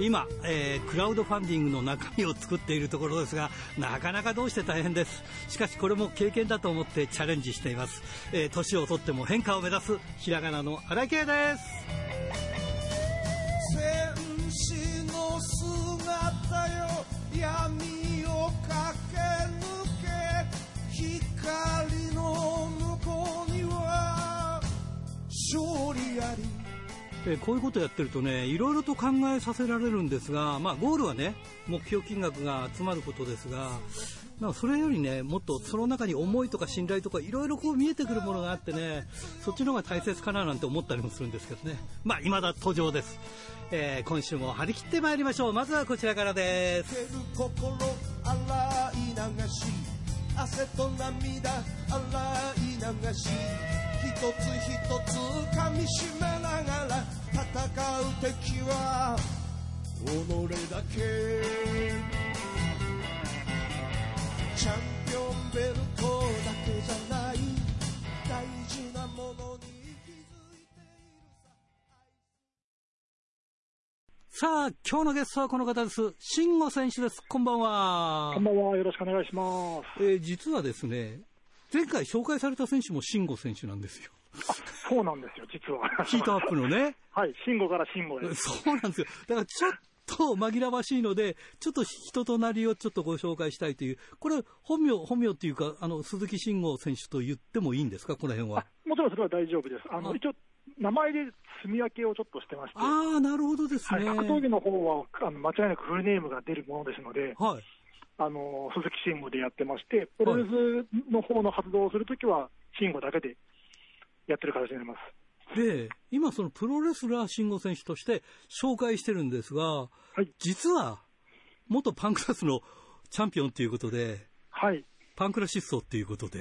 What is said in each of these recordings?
今、えー、クラウドファンディングの中身を作っているところですがなかなかどうして大変です。しかしこれも経験だと思ってチャレンジしています、えー年をとっても変化を目指すひらがなの荒井圭です。えこういうことやってるとねいろいろと考えさせられるんですが、まあ、ゴールはね目標金額が集まることですがなんそれよりねもっとその中に思いとか信頼とかいろいろこう見えてくるものがあってねそっちの方が大切かななんて思ったりもするんですけどね。まあ今だ登場です、えー今週も張り切ってまいりましょう。まずはこちらからです。心洗い流し汗と涙洗い流し。一つ一つ噛みしめながら戦う敵は己だけ。チャンピオンベルトだけじゃない大事なものに気づいているささあ今日のゲストはこの方です。慎吾選手です。こんばんは。こんばんは。よろしくお願いします。えー実はですね前回紹介された選手も慎吾選手なんですよそうなんですよ、実は。ヒートアップのね はい、慎吾から慎吾です。そうなんですよ。だからちょっと紛らわしいので、ちょっと人となりをちょっとご紹介したいという、これ、本名、本名っていうか、あの、鈴木慎吾選手と言ってもいいんですか、この辺は？もちろんそれは大丈夫です。ああの、一応、名前で住み分けをちょっとしてまして、はああ、なるほどですい、ね。格闘技の方は、あの、間違いなくフルネームが出るものですので、はい。あの、鈴木慎吾でやってまして、プロレスの方の活動をするときは、慎吾だけでやってる形になります。で、今そのプロレスラー慎吾選手として紹介してるんですが、はい、実は、元パンクラスのチャンピオンということで、はい、パンクラ失踪っていうことで、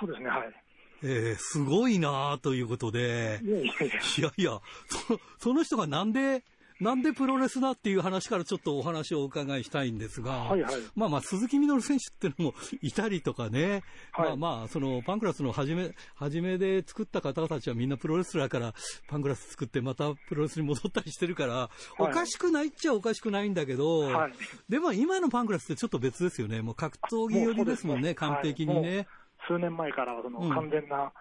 そうですね、はい。えー、すごいなあということで、いやいやいや、いやいや、そその人がなんで、なんでプロレスだっていう話からちょっとお話をお伺いしたいんですが、はいはいまあまあ、鈴木みのる選手っていうのもいたりとかね、はいまあまあ、そのパンクラスの初め、初めで作った方たちはみんなプロレスラーからパンクラス作ってまたプロレスに戻ったりしてるから、おかしくないっちゃおかしくないんだけど、はいでも今のパンクラスってちょっと別ですよね。もう格闘技寄りですもんね、完璧にね。はい数年前からそのうん完全な、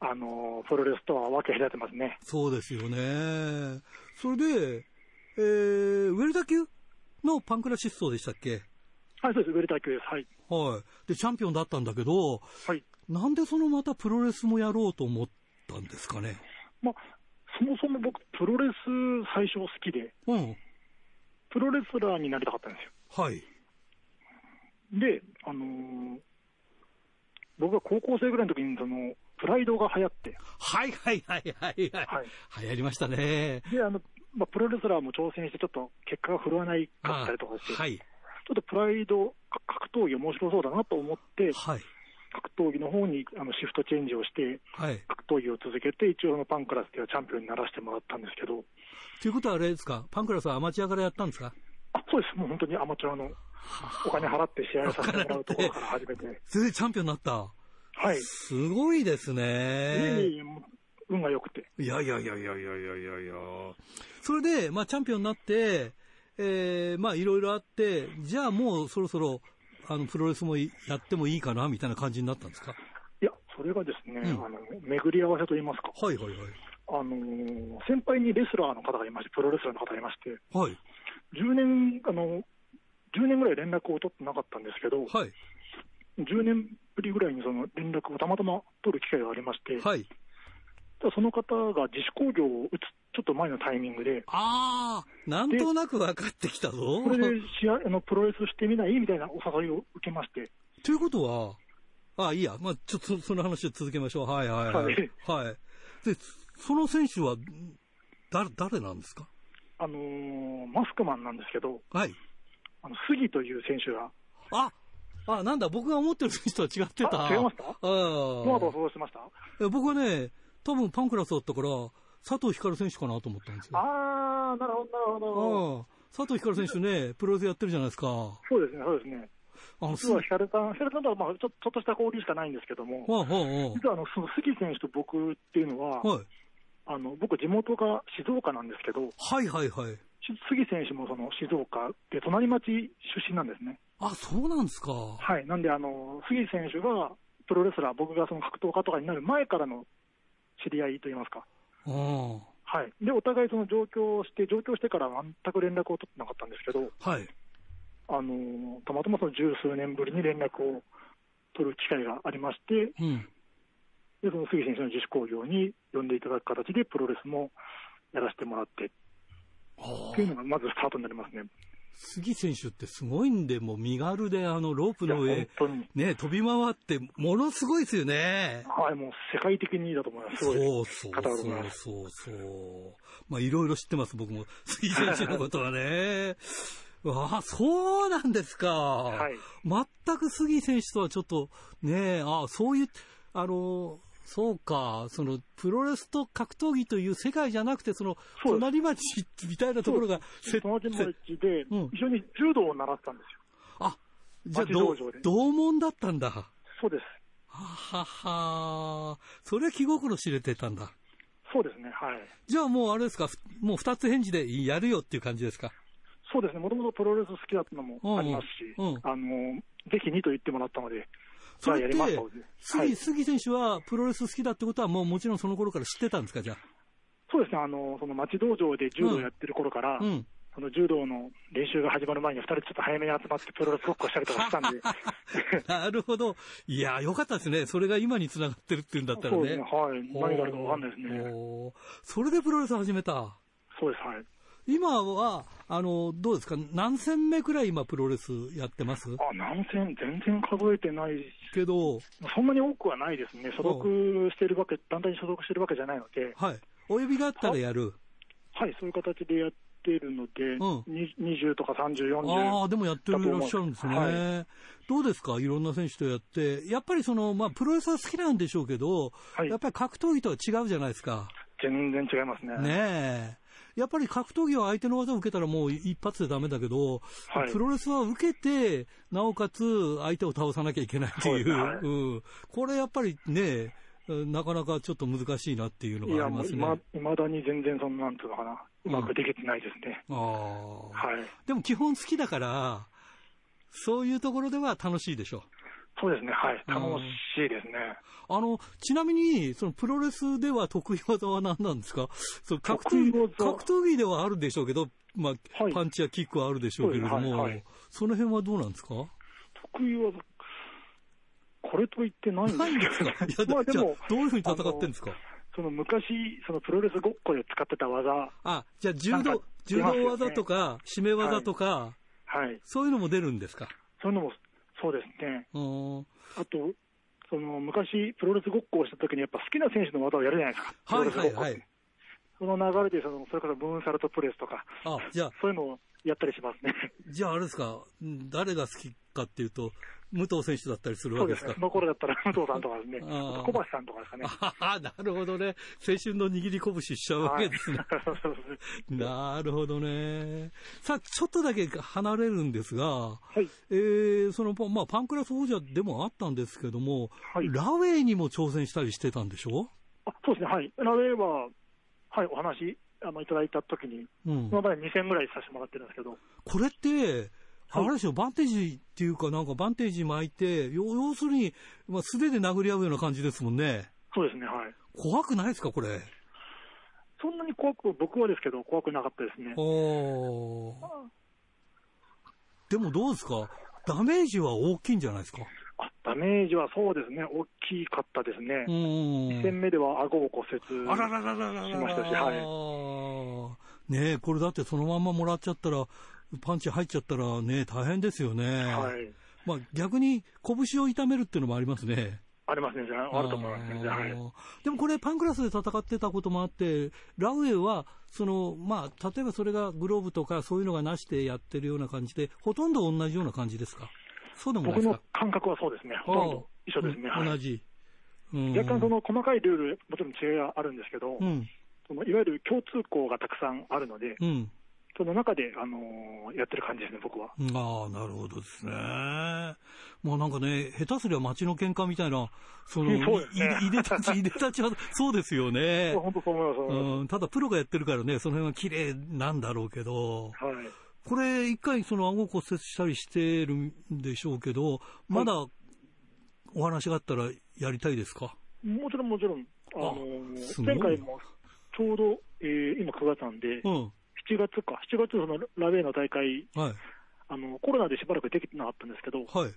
あのプロレスとは分け隔てますね。そうですよね。それで、えー、ウェルダ級のパンクラ失踪でしたっけ？はい、そうです、ウェルター級です。はい。はい。で、チャンピオンだったんだけど、はい。なんでそのまたプロレスもやろうと思ったんですかね？まあ、そもそも僕、プロレス最初好きで、うん。プロレスラーになりたかったんですよ。はい。で、あのー僕が高校生ぐらいの時に、その、プライドが流行って、はいはいはいはいはい。はい流行りましたね。で、あの、まあ、プロレスラーも挑戦して、ちょっと結果が振るわないかったりとかして、はい。ちょっとプライド、か格闘技面白そうだなと思って、はい。格闘技の方にあのシフトチェンジをして、はい。格闘技を続けて、一応あのパンクラスではチャンピオンにならせてもらったんですけど、ということはあれですか？パンクラスはアマチュアからやったんですか？あそうです、もう本当にアマチュアのお金払って試合をさせてもらうところから始めて、それでチャンピオンになった。はい。すごいですね。え、運が良くて。いやいやいやいやいやいやいやそれで、まあ、チャンピオンになって、えー、まあ、いろいろあって、じゃあもうそろそろ、あの、プロレスもやってもいいかな、みたいな感じになったんですか？いや、それがですね、うん、あの、巡り合わせと言いますか。はいはいはい。あのー、先輩にレスラーの方がいまして、プロレスラーの方がいまして、はい。10年、あの、10年ぐらい連絡を取ってなかったんですけど、はい。10年ぶりぐらいにその連絡をたまたま取る機会がありまして、はい。その方が自主興行を打つちょっと前のタイミングで、あー、なんとなく分かってきたぞ。これで試合あのプロレスしてみないみたいなお誘いを受けまして、ということは、あ、いいや、まあ、ちょっとそその話を続けましょう。はいはいはい。はい。で、その選手は、誰、誰なんですか？あのーマスクマンなんですけど、はい。あの杉という選手が、あ、あ、なんだ、僕が思ってる選手とは違ってた。あ違いました？あどなたを想像してました？僕はね、多分パンクラスだったから、佐藤光選手かなと思ったんですよ。あー、なるほど、なるほど。ああ佐藤光選手ね、プロレスやってるじゃないですか。そうですね、そうですね。あの、実はヒカルさん、ヒカルさんとはまあちょちょっとした交流しかないんですけども、はいはい実はあのその杉選手と僕っていうのは、はい。はい。あの僕、地元が静岡なんですけど、はいはいはい。し杉選手もその静岡で、隣町出身なんですね。あ、そうなんですか。はい、なんであの、杉選手がプロレスラー、僕がその格闘家とかになる前からの知り合いといいますか、あはい、でお互いその上京して、上京してから全く連絡を取ってなかったんですけど、あ。はい。あのたまたまその十数年ぶりに連絡を取る機会がありまして、うん。でその杉選手の自主興行に呼んでいただく形で、プロレスもやらせてもらってあっていうのがまずスタートになりますね。杉選手ってすごいんで、もう身軽であのロープの上ね、飛び回って、ものすごいですよね。はい、もう世界的にいいだと思います、すそうそうそうそうそう。まあいろいろ知ってます、僕も。杉選手のことはね。ああ、そうなんですか。はい全く杉選手とはちょっと、ねえ、ああ、そういう、あの、そうか、その、プロレスと格闘技という世界じゃなくて、その、隣町みたいなところが、せ友達の町で、うん一緒に柔道を習ってたんですよ。あ、じゃあ、町ど道場で同門だったんだ。はそうです。ははそれは気心知れてたんだ。そうですね、はい。じゃあもうあれですか、ふもう二つ返事でやるよっていう感じですか？そうですね、もともとプロレス好きだったのもありますし、うんうんあの、ぜひにと言ってもらったので、それって杉、はい杉選手はプロレス好きだってことはもうもちろんその頃から知ってたんですか、じゃそうですね、あの、その町道場で柔道をやってる頃から、あ。うん。その柔道の練習が始まる前に2人ちょっと早めに集まってプロレスごっこしたりとかしたんで、なるほど。いや、よかったですね。それが今につながってるっていうんだったらね。そうですね、はい。何があるかわかんないですね。それでプロレス始めた？そうです、はい。今は、あの、どうですか？何戦目くらい今プロレスやってます？あ、何戦、全然数えてないしけど、そんなに多くはないですね。所属してるわけ、団体に所属してるわけじゃないので、はい。お呼びがあったらやる？はい、そういう形でやってるので、うんに20とか30、40。ああ、でもやってるいらっしゃるんですね。はどうですか？いろんな選手とやって。やっぱりその、まあ、プロレスは好きなんでしょうけど、はいやっぱり格闘技とは違うじゃないですか。全然違いますね。ねえ。やっぱり格闘技は相手の技を受けたらもう一発でダメだけど、はいプロレスは受けて、なおかつ相手を倒さなきゃいけないっていう、はいうん。これやっぱりね、なかなかちょっと難しいなっていうのがありますね。もう今、未だに全然その、なんていうのかな、うまくできてないですね。ああ。はい。でも基本好きだから、そういうところでは楽しいでしょう。そうですね、はい。うん。楽しいですね。あの、ちなみに、そのプロレスでは得意技は何なんですか？その格闘格闘技ではあるでしょうけど、まあ、はい。パンチやキックはあるでしょうけれども、そはい。はい。その辺はどうなんですか？得意技、これと言ってないんですかいや、じゃあまあでも、どういうふうに戦ってるんですか？その昔、そのプロレスごっこで使ってた技、あ、じゃあ柔道なんか、柔道技とか、締め技とか、はい。そういうのも出るんですか？そういうのも、そうですね。あと、その昔、プロレスごっこをしたときに、やっぱ好きな選手の技をやるじゃないですか。はいはいはいその流れでその、それこそムーンサルトプレスとか、あ、じゃあ、そういうのをやったりしますね。じゃああれですか、うん誰が好きかっていうと、武藤選手だったりする。わけですか？その頃だったら、武藤さんとかですね。小橋さんとかですかね。ああ、なるほどね。青春の握り拳しちゃうわけですね。なるほどね。さあ、ちょっとだけ離れるんですが、はい。えー、その、まあ、パンクラス王者でもあったんですけども、はいラウェイにも挑戦したりしてたんでしょ？あそうですね。はい。ラウェイは、はい、お話、あの、いただいたときに、うん。今まで2戦ぐらいさせてもらってるんですけど、これって、あはいれでしょ、バンテージっていうか、なんかバンテージ巻いて、要要するに、まあ、素手で殴り合うような感じですもんね。そうですね。はい。怖くないですか、これ？そんなに怖く、僕はですけど、怖くなかったですね。おーでもどうですか？ダメージは大きいんじゃないですか？あ、ダメージはそうですね。大きかったですね。うん。2戦目では顎を骨折。あららららららしましたしはいねえ、これだってそのまんまもらっちゃったら、パンチ入っちゃったらね、大変ですよね。はい。まあ逆に拳を痛めるっていうのもありますね。ありますね。じゃあ、あると思いますね。はい。でもこれパンクラスで戦ってたこともあって、ラウェイは、その、まあ、例えばそれがグローブとかそういうのがなしでやってるような感じで、ほとんど同じような感じですか？そうでもない僕のですか？感覚はそうですね。ほとんど一緒ですね。同じ。うん若干その細かいルール、もちろん違いはあるんですけど、うん。そのいわゆる共通項がたくさんあるので、うん。その中で、あのーやってる感じですね、僕は。ああ、なるほどですね。もうなんかね、下手すりゃ街の喧嘩みたいな、その、そうですねいいでたち、いでたちは、そうですよね。本当そう思います、そうん、ただプロがやってるからね、その辺は綺麗なんだろうけど、す。はい。これ一回その顎骨折したりしてるんでしょうけど、まだお話があったらやりたいですか？もちろん、もちろん、あのー前回もちょうど、えー今9月なんで、うん。7月か、7月そのラベーの大会、はい。あのコロナでしばらくできてなかったんですけど、はい。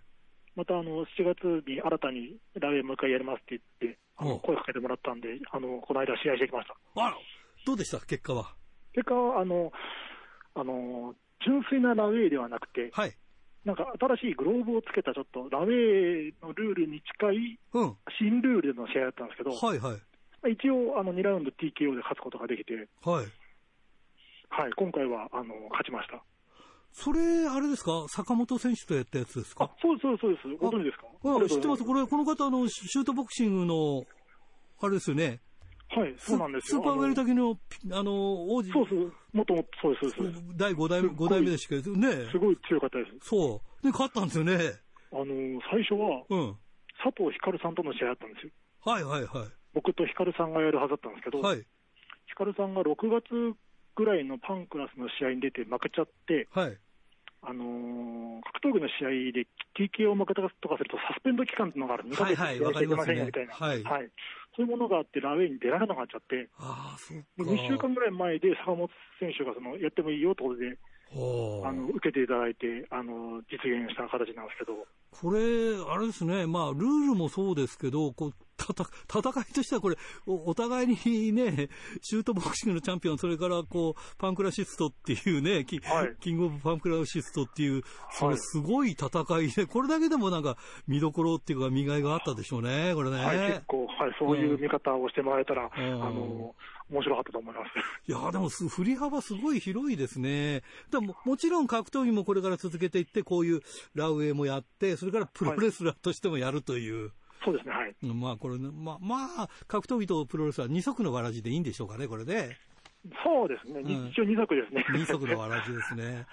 またあの7月に新たにラベーもう一回やりますって言って、あおの声かけてもらったんで、あのこの間試合してきました。あら、どうでした？結果は。結果はあのあの、純粋なラウェイではなくて、はい。なんか新しいグローブをつけたちょっとラウェイのルールに近いうん。新ルールでの試合だったんですけど、はいはい。一応あの2ラウンド TKO で勝つことができて、はい。はい、今回はあの勝ちました。それ、あれですか？坂本選手とやったやつですか？あそうです、そうです、そうです、ご存知ですか？あ知ってます。ここれ、この方、あの、シシュートボクシングの、あれですよね？はい、そうなんですよ。スーパーウェルあタ級の、あの、王子、のそうです、もっともそうです、そうです。第5代目、五代目でしたけ？ど、ね。すごい強かったです。そう。で、勝ったんですよね。あの最初はうん。佐藤光さんとの試合だったんですよ。はいはいは僕と光さんがやるはずだったんですけど、い。はい。光さんが6月ぐらいのパンクラスの試合に出て負けちゃって、はい。あのー格闘技の試合で TKO を負けたとかすると、サスペンド期間っていうのがある、2ヶ月はいはいやらせていけませんよみたいな、ますねはい。そういうものがあって、ラウェイに出られなくなっちゃって、ああ、そっか。で2週間ぐらい前で坂本選手がそのやってもいいよってことで、あの受けていただいて、あの実現した形なんですけど、これ、あれですね、まあ、ルールもそうですけど、こう、戦いとしてはこれ、おお互いにね、シュートボクシングのチャンピオン、それからこう、パンクラシストっていうね、キ,、はいキングオブパンクラシストっていう、そはいのすごい戦いで、これだけでもなんか、見どころっていうか、見がいがあったでしょうね、これね。はい、結構、はい、そういう見方をしてもらえたら、んあの面白かったと思います。いやでもす、振り幅すごい広いですね。でも、もちろん格闘技もこれから続けていって、こういうラウェイもやって、それからプロレスラーとしてもやるという。そうですね、はい。まあこれね、まあ、まあ、格闘技とプロレスは二足のわらじでいいんでしょうかね、これで。そうですね、うん一応2作ですね。二足のわらじですね。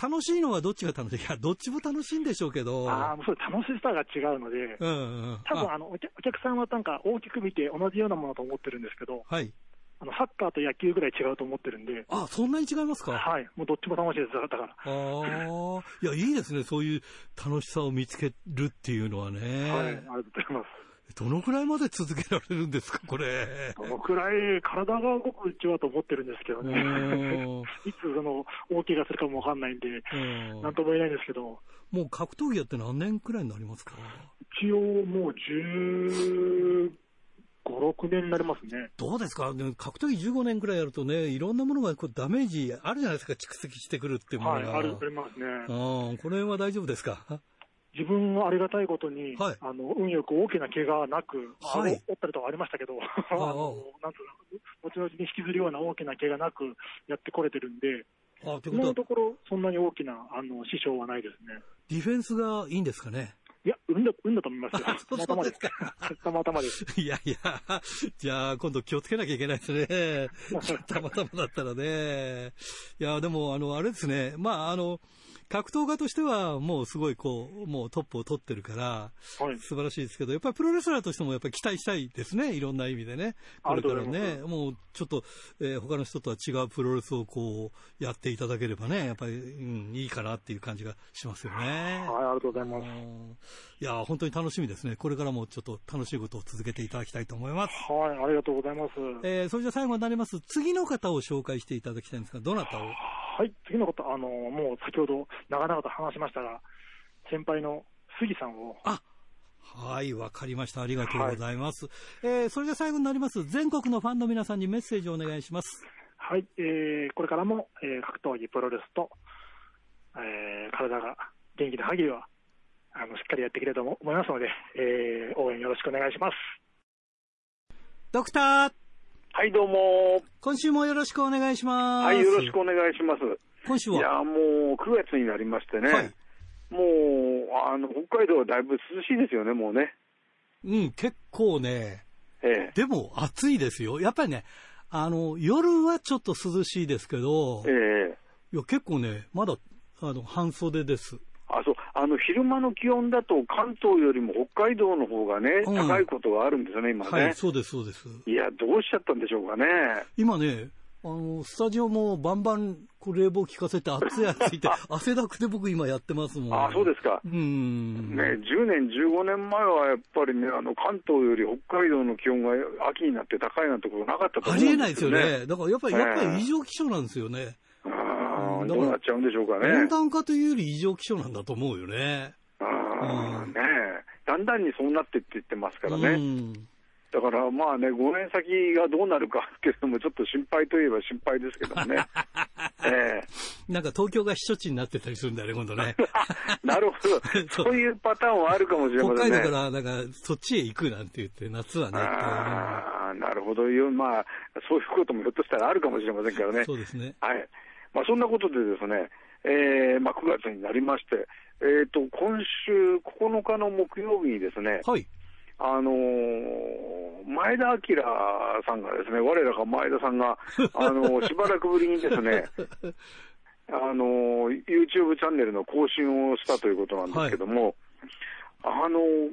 楽しいのはどっちが楽しい？いや、どっちも楽しいんでしょうけど。ああ、それ楽しさが違うので、うんうん。あ多分あのお客お客さんはなんか大きく見て同じようなものと思ってるんですけど、はい。あのサッカーと野球ぐらい違うと思ってるんで、あ、そんなに違いますか？はい、もうどっちも楽しいです、だから。ああ。いや、いいですね。そういう楽しさを見つけるっていうのはね。はい、ありがとうございます。どのくらいまで続けられるんですか、これ？どのくらい体が動くうちはと思ってるんですけどうね、ん いつその大怪我するかもわかんないんで、うんなんとも言えないんですけど、もう格闘技やって何年くらいになりますか？一応もう15、6年になりますね。どうですか？でも格闘技15年くらいやるとね、いろんなものがこうダメージあるじゃないですか、蓄積してくるっていうもはい、のが。あるありますね。うん、これは大丈夫ですか？自分はありがたいことに、はいあの運よく大きな怪我はなく、はいあ折ったりとかありましたけど、あのなんとなく後々に引きずるような大きな怪我なくやってこれてるんで、あ、今のところ、そんなに大きなあの支障はないですね。ディフェンスがいいんですかね？いや、運だ運だと思いますよ。たまたまです。たまたまです。いやいや、じゃあ今度気をつけなきゃいけないですね。たまたまだったらね。いや、でも、あの、あれですね。まあ、あの、格闘家としてはもうすごいこう、もうトップを取ってるから、はい。素晴らしいですけど、やっぱりプロレスラーとしてもやっぱり期待したいですね。いろんな意味でね。これからね、もうちょっと、えー他の人とは違うプロレスをこう、やっていただければね、やっぱり、うん、いいかなっていう感じがしますよね。はい、ありがとうございます。うんいや、本当に楽しみですね。これからもちょっと楽しいことを続けていただきたいと思います。はい、ありがとうございます。えーそれじゃ最後になります。次の方を紹介していただきたいんですが、どなたを？はい、次の方、あの、もう先ほど長々と話しましたが、先輩の杉さんを、あ、はい、わかりました。ありがとうございます。えーそれじゃ最後になります。全国のファンの皆さんにメッセージをお願いします。はい、えーこれからも、えー格闘技、プロレスと、えー体が元気な限りは、あの、しっかりやっていきたいと思思いますので、えー応援よろしくお願いします。ドクター、はい、どうも。今週もよろしくお願いします。はい、よろしくお願いします。今週は？いや、もう9月になりましてね、はいもうあの北海道はだいぶ涼しいですよね、もうね。うん、結構ね、ええでも暑いですよ。やっぱりね、あの、夜はちょっと涼しいですけど、えいや、結構ね、まだ、あの、半袖です。あそうあの昼間の気温だと、関東よりも北海道の方がね、うん高いことがあるんですよね、今ね。はい、そうです、そうです。いや、どうしちゃったんでしょうかね。今ね、あの、スタジオもバンバン、こう冷房効かせて暑い暑いって、汗だくで僕今やってますもん。あそうですか。うん。ね、10年、15年前はやっぱりね、あの関東より北海道の気温が秋になって高いなんてことなかったと思うんですよ、ね。ありえないですよね。だからやっぱり、ええやっぱり異常気象なんですよね。あうんーどうなっちゃうんでしょうか温ね。暖化というより異常気象なんだと思うよね。あーうんねだんだんにそうなってって言ってますからね。うん。だからまあね、5年先がどうなるかっていうのもちょっと心配といえば心配ですけどもね。えなんか東京が避暑地になってたりするんだよね、今度ね。え なるほど。そういうパターンはあるかもしれ北ませんね。海道から、なんか、そっちへ行くなんて言って、夏はね。ああ、なるほどよ。まあ、そういうこともひょっとしたらあるかもしれませんからね。そうですね。はい。まあ、そんなことでですね、えーまあ、9月になりまして、えっ、と、今週9日の木曜日にですね、はい。あのー前田明さんがですね、我らが前田さんが、あのーしばらくぶりにですね、あのー YouTube チャンネルの更新をしたということなんですけども、あのー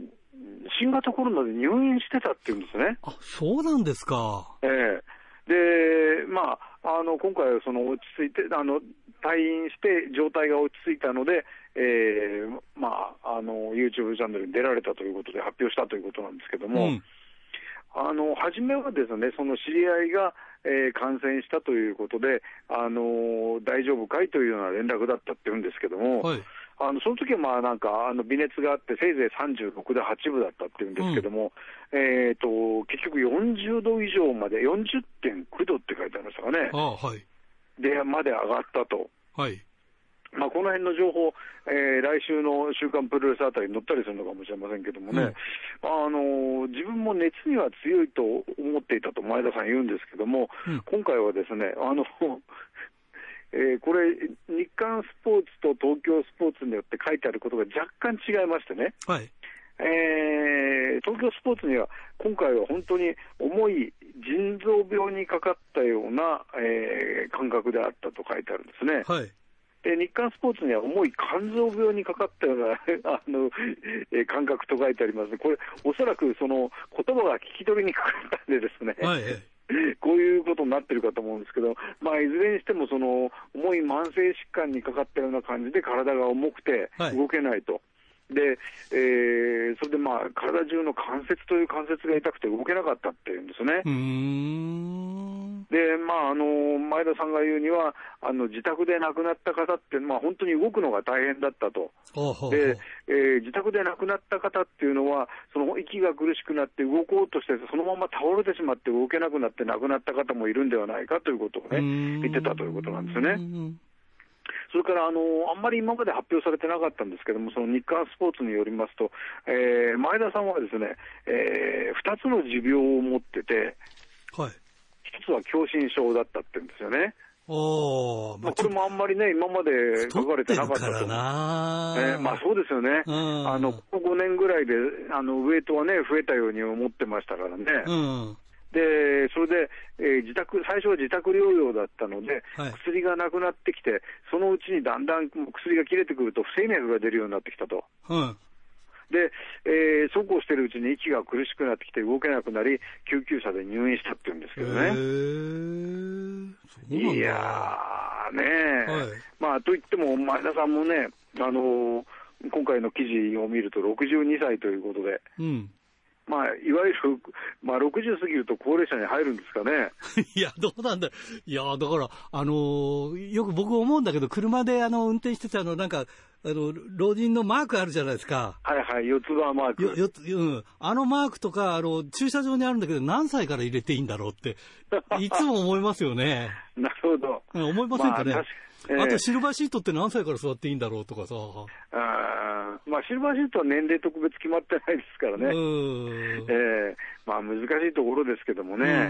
新型コロナで入院してたっていうんですね。あ、そうなんですか。ええで、まあ、あの今回はその落ち着いて、あの退院して状態が落ち着いたので、えーまあ、あの YouTube チャンネルに出られたということで発表したということなんですけども、うん。あの初めはですね、その知り合いが、えー感染したということで、あの大丈夫かいというような連絡だったって言うんですけども、はい。あのその時はまあなんかあの微熱があって、せいぜい36で8分だったっていうんですけども、えー、と結局40度以上まで、40.9度って書いてありましたかねあ、はい。でまで上がったと。はい。まあ、この辺の情報、えー来週の週刊プロレスあたりに載ったりするのかもしれませんけどもね、あの自分も熱には強いと思っていたと前田さん言うんですけども、うん今回はですね、あの えーこれ、日刊スポーツと東京スポーツによって書いてあることが若干違いましてね、はい。えー東京スポーツには、今回は本当に重い腎臓病にかかったような、えー感覚であったと書いてあるんですね。はい。で日刊スポーツには重い肝臓病にかかったような あの、えー感覚と書いてありますね、これ、おそらくその言葉が聞き取りにくかったんでですね、はい。こういうことになってるかと思うんですけど、まあ、いずれにしてもその重い慢性疾患にかかったような感じで体が重くてはい動けないと。で、えーそれでまあ体中の関節という関節が痛くて動けなかったっていうんですね。で、まあ、あの前田さんが言うには、あの自宅で亡くなった方って、まあ、本当に動くのが大変だったと、ほうほうほう。でえー自宅で亡くなった方っていうのは、その息が苦しくなって動こうとして、そのまま倒れてしまって動けなくなって亡くなった方もいるんではないかということをね、言ってたということなんですよね。うんそれからあのあんまり今まで発表されてなかったんですけども、その日刊スポーツによりますと、えー前田さんはですね、え2つの持病を持ってて、はい。1つは狭心症だったって言うんですよね。おー、まあ、これもあんまりね、今まで書かれてなかったと太ってるからなえーまあそうですよね、うんあのここ5年ぐらいであのウエイトはね、増えたように思ってましたからね、うん。でそれで、えー自宅最初は自宅療養だったので、はい薬がなくなってきて、そのうちにだんだんもう薬が切れてくると、不整脈が出るようになってきたと。うん。で、えーそうこうしてるうちに息が苦しくなってきて動けなくなり、救急車で入院したって言うんですけどね。いやーねー、はいまあといっても前田さんもね、あのー今回の記事を見ると62歳ということで、うん。まあ、いわゆる、まあ、60過ぎると高齢者に入るんですかね。いや、どうなんだ。いや、だから、あのーよく僕思うんだけど、車であの、運転してて、あの、なんか、あの、老人のマークあるじゃないですか。はいはい、四つ葉マーク。よ、よつ、うん。あのマークとか、あの、駐車場にあるんだけど、何歳から入れていいんだろうって、いつも思いますよね。なるほど。うん思いませんかね？まあええあと、シルバーシートって何歳から座っていいんだろうとかさ。あーまあ、シルバーシートは年齢特別決まってないですからうね。ん。ええまあ、難しいところですけどもね。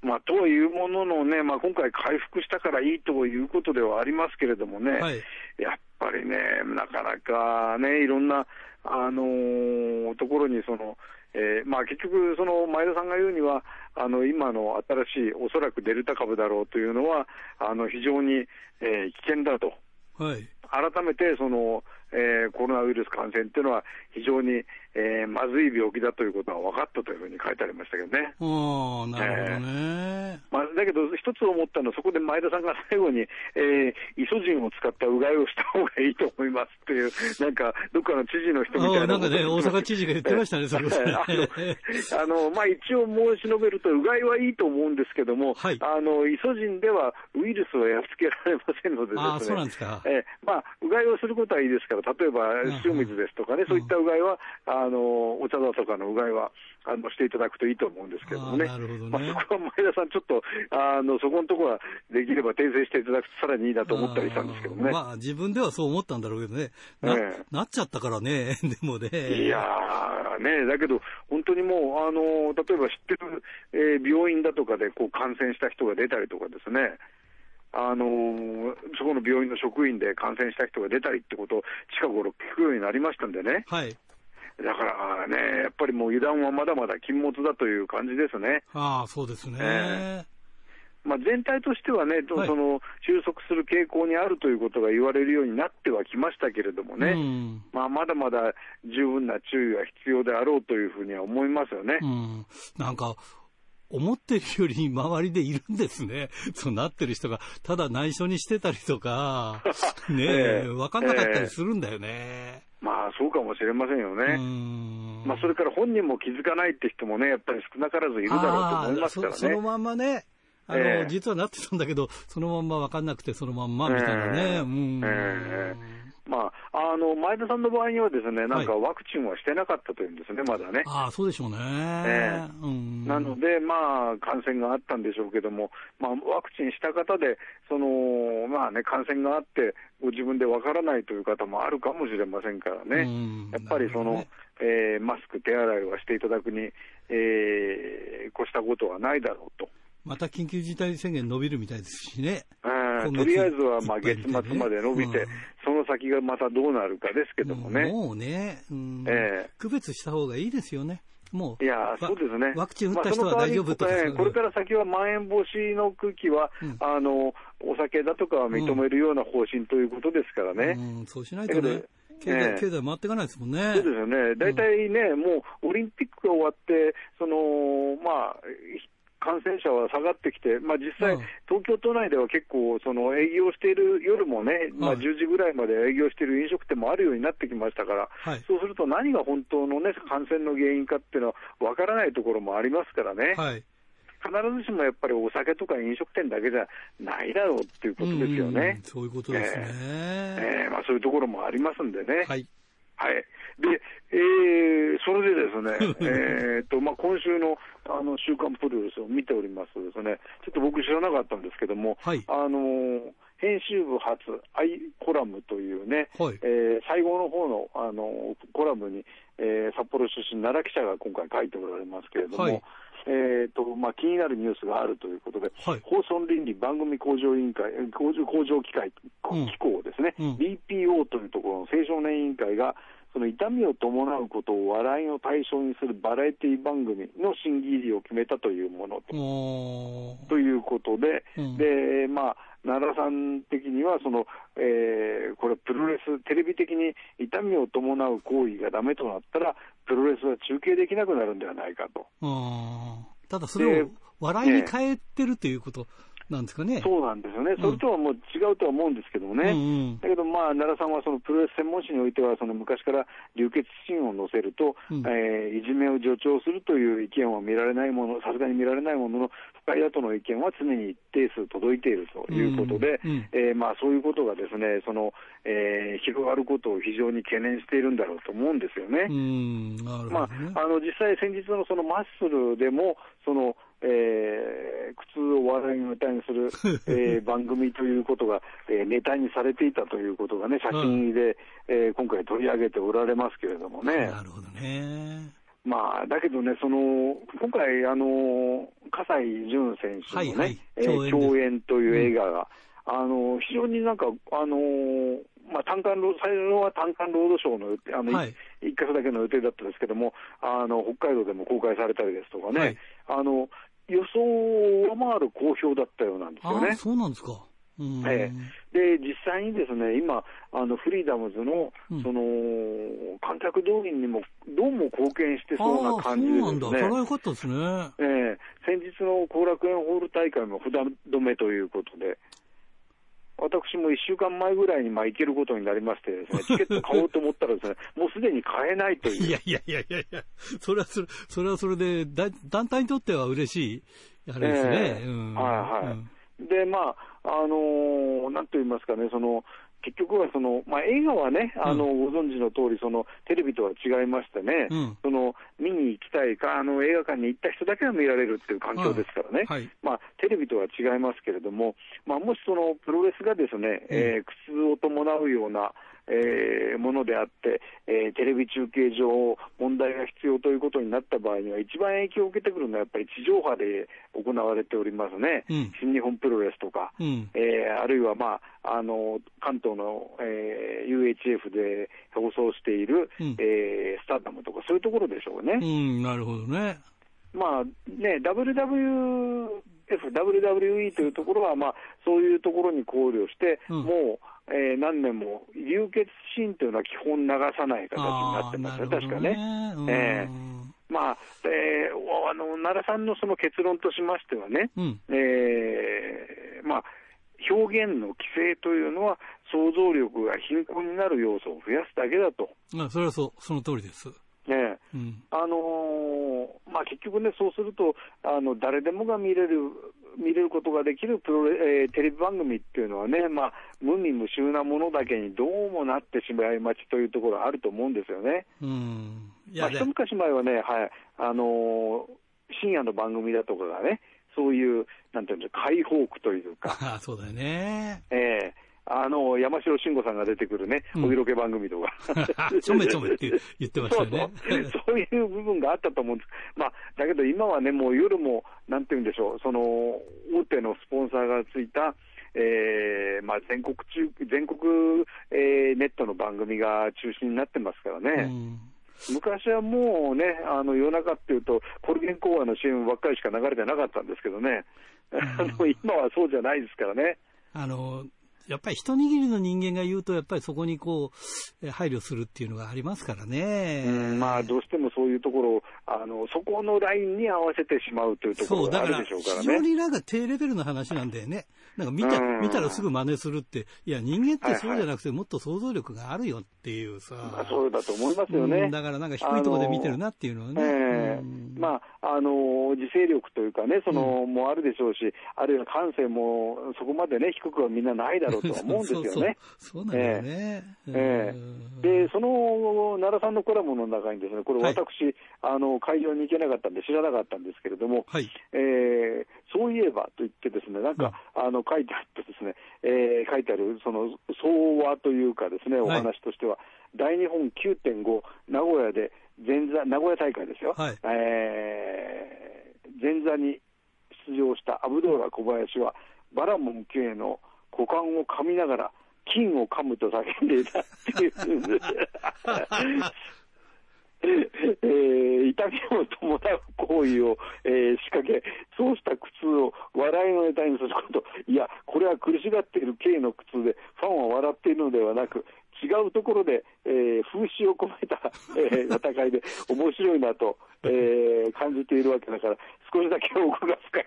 まあ、というもののね、まあ、今回回復したからいいということではありますけれどもね。はい。やっぱりね、なかなかね、いろんな、あのーところにその、えーまあ、結局、その前田さんが言うには、あの今の新しい、おそらくデルタ株だろうというのは、あの非常に、えー危険だと。はい。改めてその、えーコロナウイルス感染っていうのは非常に、えーまずい病気だということは分かったというふうに書いてありましたけどね。ああ、なるほどね。まあ、だけど、一つ思ったのは、そこで前田さんが最後に、えーイソジンを使ったうがいをした方がいいと思いますっていう、なんか、どっかの知事の人みたいななんかね、大阪知事が言ってましたね、それ。あの、まあ、一応申し述べると、うがいはいいと思うんですけども、はいあの、イソジンではウイルスをやっつけられませんのでですね。ああそうなんですかえーまあ、うがいをすることはいいですから、例えば塩水ですとかね、そういったうがいは、あの、お茶だとかのうがいは、あの、していただくといいと思うんですけどもね。ああなるほどねまあ、そこは前田さん、ちょっと、あの、そこのところは、できれば訂正していただくとさらにいいなと思ったりしたんですけどもね。あーまあ、自分ではそう思ったんだろうけどね。な,、ええなっちゃったからね、でもね。いやー、ね、だけど、本当にもう、あの例えば知ってる、えー病院だとかでこう感染した人が出たりとかですね、あのーそこの病院の職員で感染した人が出たりってことを近頃聞くようになりましたんでね、はい。だからね、やっぱりもう油断はまだまだ禁物だという感じですね。ああ、そうですね。えまあ、全体としてはね、とはいその収束する傾向にあるということが言われるようになってはきましたけれどもね、うん。まあ、まだまだ十分な注意が必要であろうというふうには思いますよね。うん。なんか、思ってるより周りでいるんですね。そうなってる人が、ただ内緒にしてたりとか、ねえ、ええわかんなかったりするんだよね。まあ、そうかもしれませんようね。ん。まあ、それから本人も気づかないって人もね、やっぱり少なからずいるだろうと思いますからああそそのね。まんまね、あの、ええ実はなってたんだけど、そのまんま分かんなくて、そのまんまみたいなね。ええうん。えまあ、あの、前田さんの場合にはですね、なんかはいワクチンはしてなかったというんですね、まだね。ああ、そうでしょうね。ええうん。なので、まあ、感染があったんでしょうけども、まあ、ワクチンした方で、その、まあね、感染があって、ご自分でわからないという方もあるかもしれませんからね。うんやっぱりその、なるえーマスク、手洗いはしていただくに、えー越したことはないだろうと。また緊急事態宣言伸びるみたいですしね。とりあえずはまあ月末まで伸びて、先がまたどうなるかですけどもね。もうね、うんええ区別した方がいいですよね。もう、いやわそうですね。ワクチン打った人はまあ大丈夫とか、その代わりえーこれから先はまん延防止の空気は、うんあの、お酒だとかは認めるような方針ということですからね。うん、そうしないとね、経済、ええ経済回っていかないですもんね。そうですよね。大体ね、もうオリンピックが終わって、その、まあ、感染者は下がってきて、まあ、実際、うん東京都内では結構、その営業している夜もね、まあ、はい10時ぐらいまで営業している飲食店もあるようになってきましたから、はいそうすると何が本当のね、感染の原因かっていうのは分からないところもありますからね、はい。必ずしもやっぱりお酒とか飲食店だけじゃないだろうっていうことですようんね。そういうことですね。えーまあ、そういうところもありますんでね。はい。はい。で、えーそれでですね、えーと、まあ、今週の、あの、週刊プロレスを見ておりますとですね、ちょっと僕知らなかったんですけども、はいあのー編集部初、アイコラムというね、はい。えー最後の方の、あのーコラムに、えー札幌出身、奈良記者が今回書いておられますけれども、はい。えーとまあ、気になるニュースがあるということで、はい。放送倫理番組向上委員会、えー向上向上機会うん機構ですね、うん。BPO というところの青少年委員会が、その痛みを伴うことを笑いの対象にするバラエティ番組の審議入りを決めたというものと。ということで、うんで、まあ、奈良さん的には、その、えーこれ、プロレス、テレビ的に痛みを伴う行為がダメとなったら、プロレスは中継できなくなるんではないかと。ただそれをで笑いに変えてるということなんですかね。そうなんですよね。それとはもう違うとは思うんですけどもね。うんうんだけど、まあ、奈良さんはそのプロレス専門誌においては、その昔から流血シーンを載せると、うんえーいじめを助長するという意見は見られないもの、さすがに見られないものの、不快だとの意見は常に一定数届いているということで、うんうんえーまあ、そういうことがですね、その、えー広がることを非常に懸念しているんだろうと思うんですよね。うん、なるほま。あ、あの実際、先日のそのマッスルでも、そのえー苦痛を笑いのネタにする、えー番組ということが、えーネタにされていたということがね、写真で、えー今回取り上げておられますけれどもね。なるほどね。まあ、だけどね、その今回、あの葛西潤選手のね、はいはい。えー共演という映画が、あの非常になんか、あのまあ、単館労最初は単館ロードショーのあの、はい。1箇所だけの予定だったんですけども、あの北海道でも公開されたりですとかね、はい。あの予想を上回る好評だったようなんですよね。そうなんですか。うん。えで、実際にですね、今、あのフリーダムズの、うんその観客動員にもどうも貢献してそうな感じでああ、そうなんだ。ですねそれは。よかったですね。ええ先日の後楽園ホール大会も札止めということで、私も1週間前ぐらいにまあ行けることになりましてですね、チケット買おうと思ったらですね、もうすでに買えないという。いやいやいやいやいや、それはそれ、それはそれで、だ団体にとっては嬉しい、あれですね。ええうんはいはいうんで、まあ、あのーなんと言いますかね、その、結局はその、まあ、映画はね、あの、ご存知の通り、その、テレビとは違いましてね、うんその、見に行きたいか、あの、映画館に行った人だけが見られるっていう環境ですからね。はい。まあ、テレビとは違いますけれども、まあ、もしそのプロレスがですね、えー苦痛を伴うような、えーものであって、えーテレビ中継上、問題が必要ということになった場合には、一番影響を受けてくるのはやっぱり地上波で行われておりますね、うん新日本プロレスとか、うん。えーあるいは、まあ、あの関東の、えー UHF で放送している、うんえースターダムとか、そういうところでしょうね。うん、なるほどね。まあね、WWF、WWE というところは、まあ、そういうところに考慮して、うんもう、えー何年も流血シーンというのは基本流さない形になってますよ、なるほど確かね。ええまあ、えーあの奈良さんのその結論としましてはね、うん。えーまあ、表現の規制というのは、想像力が貧困になる要素を増やすだけだと。あそれはそう、その通りです。ねうん。あのーまあ、結局ね、そうすると、あの誰でもが見れる、見れることができるプロレ、えーテレビ番組っていうのはね、まあ、無味無臭なものだけにどうもなってしまい待ちというところがあると思うんですよね。うん。いまあ、一昔前はね、はい、あのー深夜の番組だとかがね、そういう、なんていうんですか、解放区というか、あ あ、そうだよね。えーあの山城慎吾さんが出てくるね、うんお色気番組とか。ちょめちょめって言ってましたよね。そうそうそういう部分があったと思うんです、まあ、だけど今はね、もう夜も、なんていうんでしょう、その大手のスポンサーがついた、えーまあ、全国中全国、えーネットの番組が中心になってますからうね、ん。昔はもうね、あの夜中っていうと、コルゲン講話の CM ばっかりしか流れてなかったんですけどね、あの今はそうじゃないですからね。あの、やっぱり一握りの人間が言うと、やっぱりそこにこう、え配慮するっていうのがありますからね。うんまあ、どうしてもそういうところをあの、そこのラインに合わせてしまうというところがあだから、るでしょうから非常ね。になんか低レベルの話なんだよね。なんか見たうん見たらすぐ真似するって、いや、人間ってそうじゃなくて、もっと想像力があるよっていうさ。まあ、そうだと思いますようねん。だからなんか低いところで見てるなっていうのはね。まあ、あの自制力というかね、その、もあるでしょうし、あるいは感性もそこまでね、低くはみんなないだろうとは思うんですよね。そうなんだよね。ええうんで、その奈良さんのコラムの中にですね、これはい私、あの、会場に行けなかったんで知らなかったんですけれども、はい。えーそういえばと言ってですね、なんか、あの、書いてあってですね、えー書いてある、その、総和というかですね、おはい話としては、大日本9.5名古屋で前座、名古屋大会ですよ。はいえー前座に出場したアブドーラ小林は、バラモン K の股間を噛みながら、金を噛むと叫んでいたっていう。えー痛みを伴う行為を、えー仕掛け、そうした苦痛を笑いのネタにすること、いや、これは苦しがっている K の苦痛で、ファンは笑っているのではなく、違うところで、えー風刺を込めた、えー戦いで面白いなと、えー感じているわけだから、少しだけ奥が深い。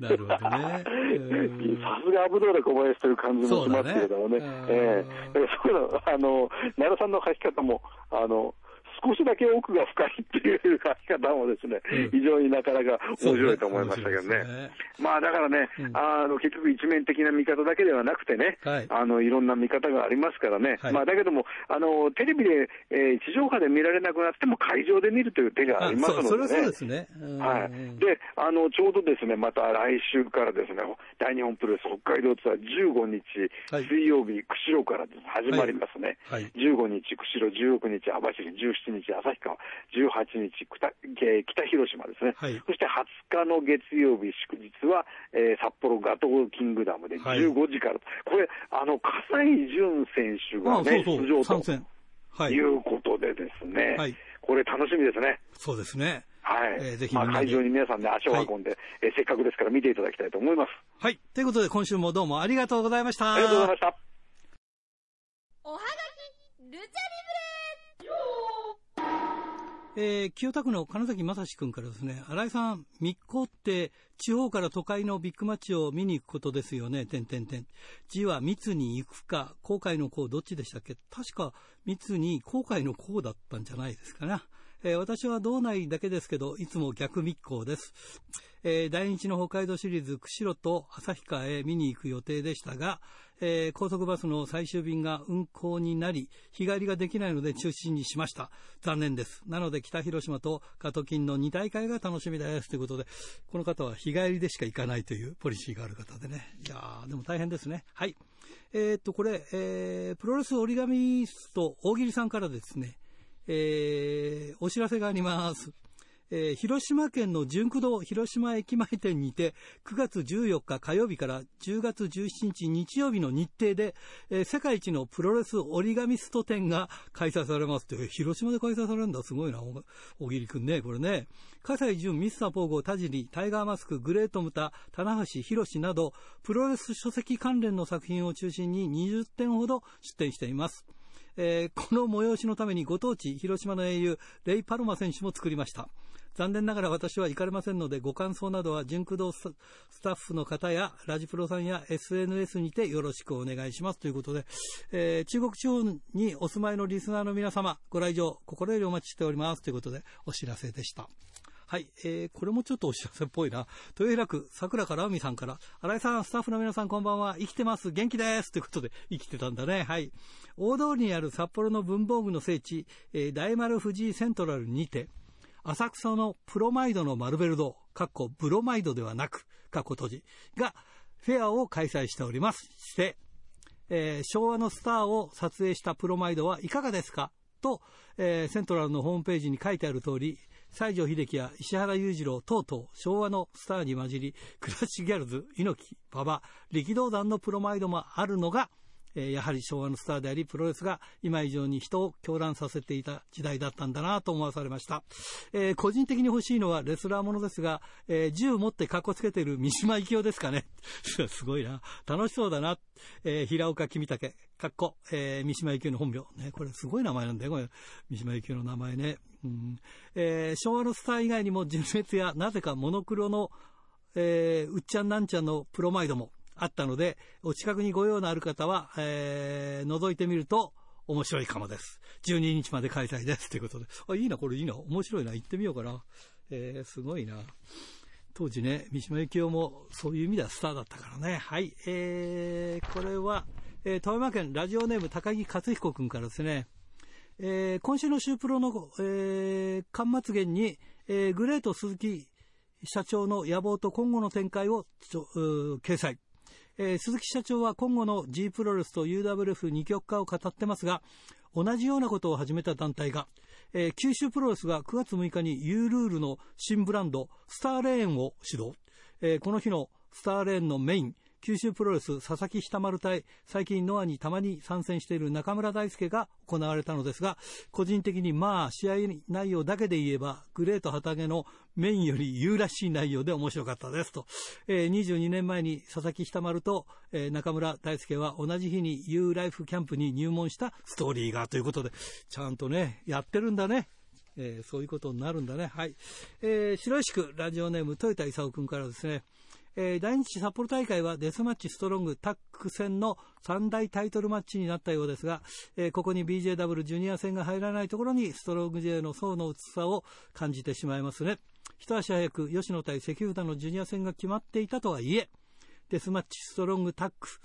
なるほどね。うん。さすがアブドーラ小林という感じもしますけれどもね、そうだねえ。えだからそういうの、あの、奈良さんの書き方も、あの、少しだけ奥が深いっていう書き方もですね、うん。非常になかなか面白いと思いましたけどね。ね。まあだからね、うん。あの、結局一面的な見方だけではなくてね、はい。あの、いろんな見方がありますからね。はい。まあだけども、あの、テレビで、えー地上波で見られなくなっても会場で見るという手がありますのでね。そうそれはそうですね。うんはい、であのちょうどですねまた来週からですね大日本プロレス北海道ツアー15日、はい。水曜日、釧路から始まりますね、はい。15日、釧路、16日、網走、17日、旭川、18日、北えー北広島ですね、はいそして20日の月曜日、祝日は、えー札幌ガトーキングダムではい15時から、これ、あの葛西潤選手あがね、そうそう、出場と参。戦。はいいうことでですね、はいこれ楽しみですね。そうですね。はい。えーぜひまあ、会場に皆さんで足を運んで、えーせっかくですから見ていただきたいと思います。はい。ということで、今週もどうもありがとうございました。ありがとうございました。おはがきルチャリえー清田区の金崎正史君からですね、新井さん、密航って地方から都会のビッグマッチを見に行くことですよね、点点点。字は密に行くか、後悔のこうどっちでしたっけ？確か密に後悔のこうだったんじゃないですかね。えー私は道内だけですけど、いつも逆密航です。えー第日の北海道シリーズ、釧路と旭川へ見に行く予定でしたが、えー高速バスの最終便が運行になり、日帰りができないので中止にしました。残念です。なので北広島と加藤金の2大会が楽しみです。ということで、この方は日帰りでしか行かないというポリシーがある方でね。いやー、でも大変ですね。はい。えーっと、これ、えープロレス折り紙スト大喜利さんからですね、えーお知らせがあります。えー広島県の純駆動広島駅前店にて9月14日火曜日から10月17日日曜日の日程で、えー世界一のプロレス折り紙スト展が開催されますって、広島で開催されるんだ。すごいな、小桐くんね、これね。葛西潤、ミスターポーゴ、田尻、タイガーマスク、グレートムタ、棚橋博など、プロレス書籍関連の作品を中心に20点ほど出展しています。えーこの催しのためにご当地、広島の英雄、レイ・パルマ選手も作りました。残念ながら私は行かれませんので、ご感想などは、純駆動スタッフの方や、ラジプロさんや SNS にてよろしくお願いします。ということで、えー中国地方にお住まいのリスナーの皆様、ご来場、心よりお待ちしております。ということで、お知らせでした。はい、えー、これもちょっとお知らせっぽいな。豊平区、桜から海さんから、新井さん、スタッフの皆さんこんばんは、生きてます、元気ですということで、生きてたんだね。はい。大通りにある札幌の文房具の聖地、えー大丸藤井セントラルにて、浅草のプロマイドのマルベル堂、かっこブロマイドではなく、かっこ閉じ、が、フェアを開催しております。して、えー昭和のスターを撮影したプロマイドはいかがですか？と、えーセントラルのホームページに書いてある通り、西城秀樹や石原裕次郎等々昭和のスターに混じり、クラッシュギャルズ、猪木、馬場、力道山のプロマイドもあるのが、えーやはり昭和のスターであり、プロレスが今以上に人を狂乱させていた時代だったんだなと思わされました。えー個人的に欲しいのはレスラーものですが、えー銃持って格好つけてる三島由紀夫ですかね。すごいな。楽しそうだな。え平岡君武、かっこ、え三島由紀夫の本名。ね、これすごい名前なんだよ、これ。三島由紀夫の名前ね。うんえ昭和のスター以外にも、純烈やなぜかモノクロのえうっちゃんなんちゃんのプロマイドもあったので、お近くにご用のある方は、えー覗いてみると面白いかもです。12日まで開催です。ということで。あ、いいな、これいいな。面白いな。行ってみようかな。えーすごいな。当時ね、三島由紀夫もそういう意味ではスターだったからね。はい。えー、これは、えー富山県ラジオネーム高木克彦君からですね。えー今週のシュープロの、えー、巻末言に、えーグレート鈴木社長の野望と今後の展開をちょうー掲載。えー鈴木社長は今後の G プロレスと UWF 二極化を語ってますが、同じようなことを始めた団体が、えー九州プロレスが9月6日に U ルールの新ブランド、スターレーンを始動。えーこの日のスターレーンのメイン、九州プロレス佐々木久丸対、最近ノアにたまに参戦している中村大輔が行われたのですが、個人的にまあ試合内容だけで言えば、グレート旗揚げのメインより優らしい内容で面白かったですと。えー22年前に佐々木久丸と、えー中村大輔は同じ日に U ライフキャンプに入門したストーリーがということで、ちゃんとね、やってるんだね。えーそういうことになるんだね。はい。えー白石区ラジオネーム豊田勲君からですね、えー第日札幌大会はデスマッチストロングタック戦の三大タイトルマッチになったようですが、えーここに BJW ジュニア戦が入らないところにストロング J の層の薄さを感じてしまいますね。一足早く吉野対関札のジュニア戦が決まっていたとはいえ、デスマッチストロングタック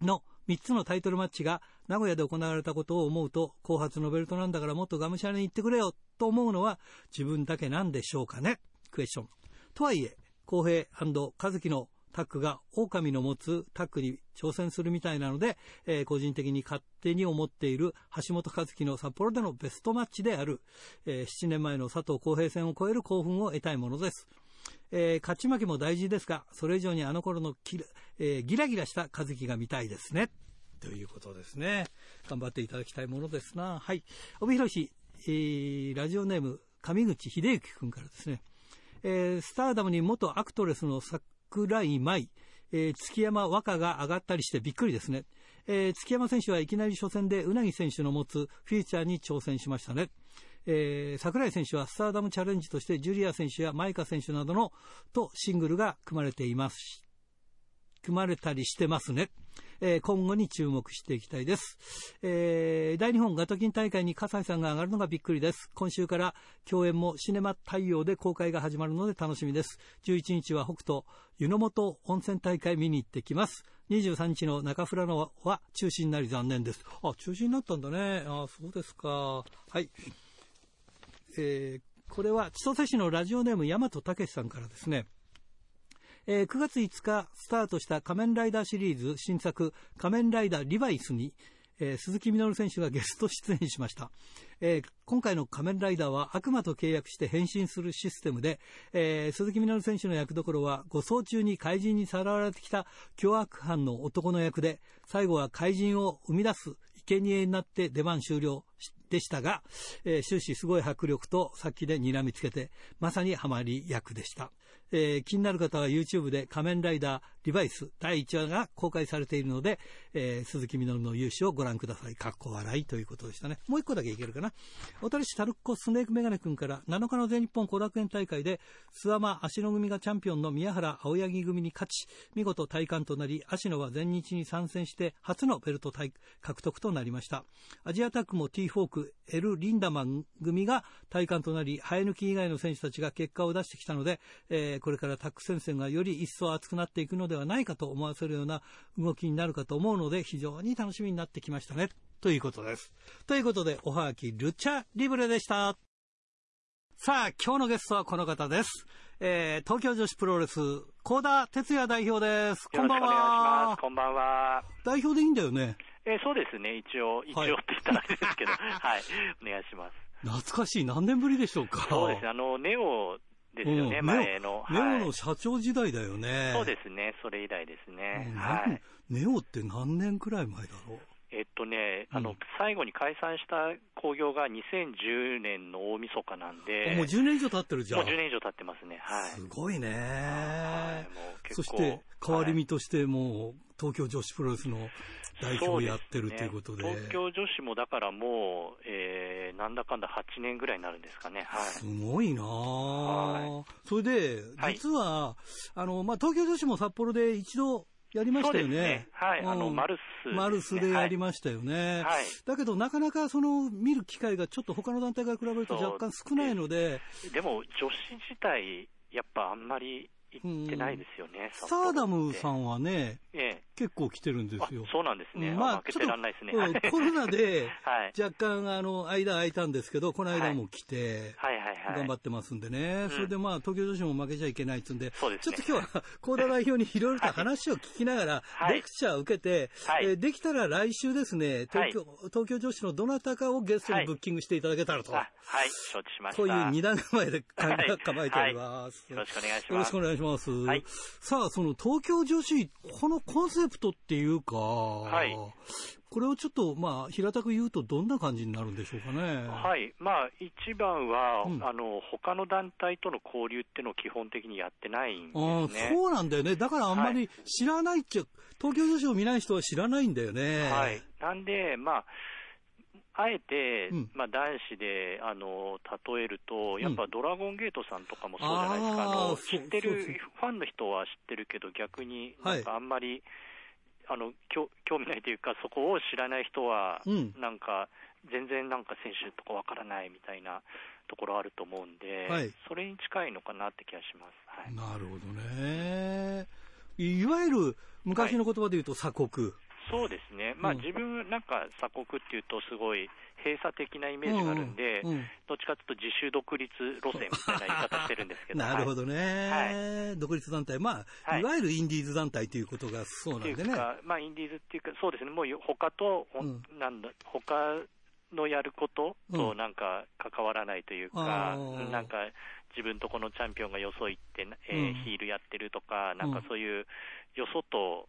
の3つのタイトルマッチが名古屋で行われたことを思うと、後発のベルトなんだからもっとがむしゃらに言ってくれよと思うのは自分だけなんでしょうかねクエスチョン。とはいえ、公平和樹のタッグが狼の持つタッグに挑戦するみたいなので、えー個人的に勝手に思っている橋本和樹の札幌でのベストマッチである、えー7年前の佐藤浩平戦を超える興奮を得たいものです。えー勝ち負けも大事ですが、それ以上にあの頃のキラ、えギラギラした和樹が見たいですね。ということですね。頑張っていただきたいものですな。はい。帯広市、えー、ラジオネーム、上口秀幸君からですね。えー、スターダムに元アクトレスの桜井舞、えー、月山和歌が上がったりしてびっくりですね。えー、月山選手はいきなり初戦でうなぎ選手の持つフィーチャーに挑戦しましたね。えー、桜井選手はスターダムチャレンジとしてジュリア選手やマイカ選手などのとシングルが組まれています組まれたりしてますね。えー、今後に注目していきたいです。えー、大日本ガトキン大会に葛西さんが上がるのがびっくりです。今週から共演もシネマ太陽で公開が始まるので楽しみです。11日は北斗湯の本温泉大会見に行ってきます。23日の中富良野は中止になり残念です。あ、中止になったんだね。あ、そうですか。はい。えー、これは千歳市のラジオネーム大和武さんからですね。えー、9月5日スタートした仮面ライダーシリーズ新作仮面ライダーリバイスに、えー、鈴木みのる選手がゲスト出演しました、えー、今回の仮面ライダーは悪魔と契約して変身するシステムで、えー、鈴木みのる選手の役どころは護送中に怪人にさらわれてきた凶悪犯の男の役で最後は怪人を生み出す生贄になって出番終了でしたが、えー、終始すごい迫力と殺気で睨みつけてまさにハマり役でした。えー、気になる方は YouTube で仮面ライダーリバイス第1話が公開されているので、えー、鈴木みのるの勇姿をご覧ください。かっこ笑いということでしたね。もう一個だけいけるかな。小樽市タルッコスネークメガネ君から7日の全日本後楽園大会で諏訪間芦野組がチャンピオンの宮原青柳組に勝ち、見事体感となり、芦野は全日に参戦して初のベルト獲得となりました。アジアタックも T フォーク、エル・リンダマン組が体感となり、生え抜き以外の選手たちが結果を出してきたので、えーこれからタック戦線がより一層熱くなっていくのではないかと思わせるような動きになるかと思うので、非常に楽しみになってきましたね。ということです。ということで、おはがき、ルチャリブレでした。さあ、今日のゲストはこの方です。えー、東京女子プロレス、高田哲也代表です。こんばんは。こんばんは。代表でいいんだよね。えー、そうですね。一応、一応って言ったらあれですけど、はい、お願いします。懐かしい。何年ぶりでしょうか。そうですね。あの、ネオですよね、うん、前の。ネオはい、の社長時代だよね。そうですね、それ以来ですね。はい。ネオって何年くらい前だろう？えっとね、あの、うん、最後に解散した興行が2010年の大晦日なんで。もう10年以上経ってるじゃん。もう10年以上経ってますね。はい。すごいね。そして、代わり身としてもう、東京女子プロレスの代表をやってるということで、ね、東京女子もだからもう、えー、なんだかんだ8年ぐらいになるんですかね、はい、すごいな、はい、それで、実は、はい、あのまあ、東京女子も札幌で一度やりましたよね。ね。はい、うん、あの、マルス、ね、マルスでやりましたよね。はい。だけど、なかなかその、見る機会がちょっと他の団体から比べると若干少ないので。でも、女子自体、やっぱあんまり行ってないですよね、スターダムさんはね、ええ、結構来てるんですよ。そうなんですね。まあ、負けてらんないですね。コロナで、若干、あの、間空いたんですけど、この間も来て、はいはいはい。頑張ってますんでね。それでまあ、東京女子も負けちゃいけないっつうんで、ちょっと今日は、高田代表にいろいろと 話を聞きながら、レクチャーを受けて、えできたら来週ですね、東京、東京女子のどなたかをゲストにブッキングしていただけたらと。はい、承知しました。こういう二段構えで構えております。よろしくお願いします。よろしくお願いします。はい、さあ、その東京女子、このコンセプトっていうか、はい、これをちょっと、まあ、平たく言うと、どんな感じになるんでしょうかね。はい、まあ、一番は、うん、あの他の団体との交流っていうのを基本的にやってないんですね。あそうなんだよね。だからあんまり知らないっちゃ、はい、東京女子を見ない人は知らないんだよね。はい。なんで、まあ、あえて、うん、まあ、男子であの例えると、やっぱドラゴンゲートさんとかもそうじゃないですか、うん、あの知ってるファンの人は知ってるけど、逆になんかあんまり、はい、あの興味ないというか、そこを知らない人は、なんか、全然なんか選手とかわからないみたいなところあると思うんで、はい、それに近いのかなって気がします。はい、なるほどね。いわゆる昔の言葉で言うと鎖国。そうですね、まあ、自分なんか鎖国っていうと、すごい閉鎖的なイメージがあるんで、うん。うん、どっちかというと自主独立路線みたいな言い方してるんですけど なるほどね、はい、独立団体、まあ、はい、いわゆるインディーズ団体ということがそうなんでね。まあ、インディーズっていうか、そうですね、もう他と、うん、なんだ他のやることとなんか関わらないというか、うん、なんか自分とこのチャンピオンがよそ行って、えー、ヒールやってるとか、なんかそういうよそと、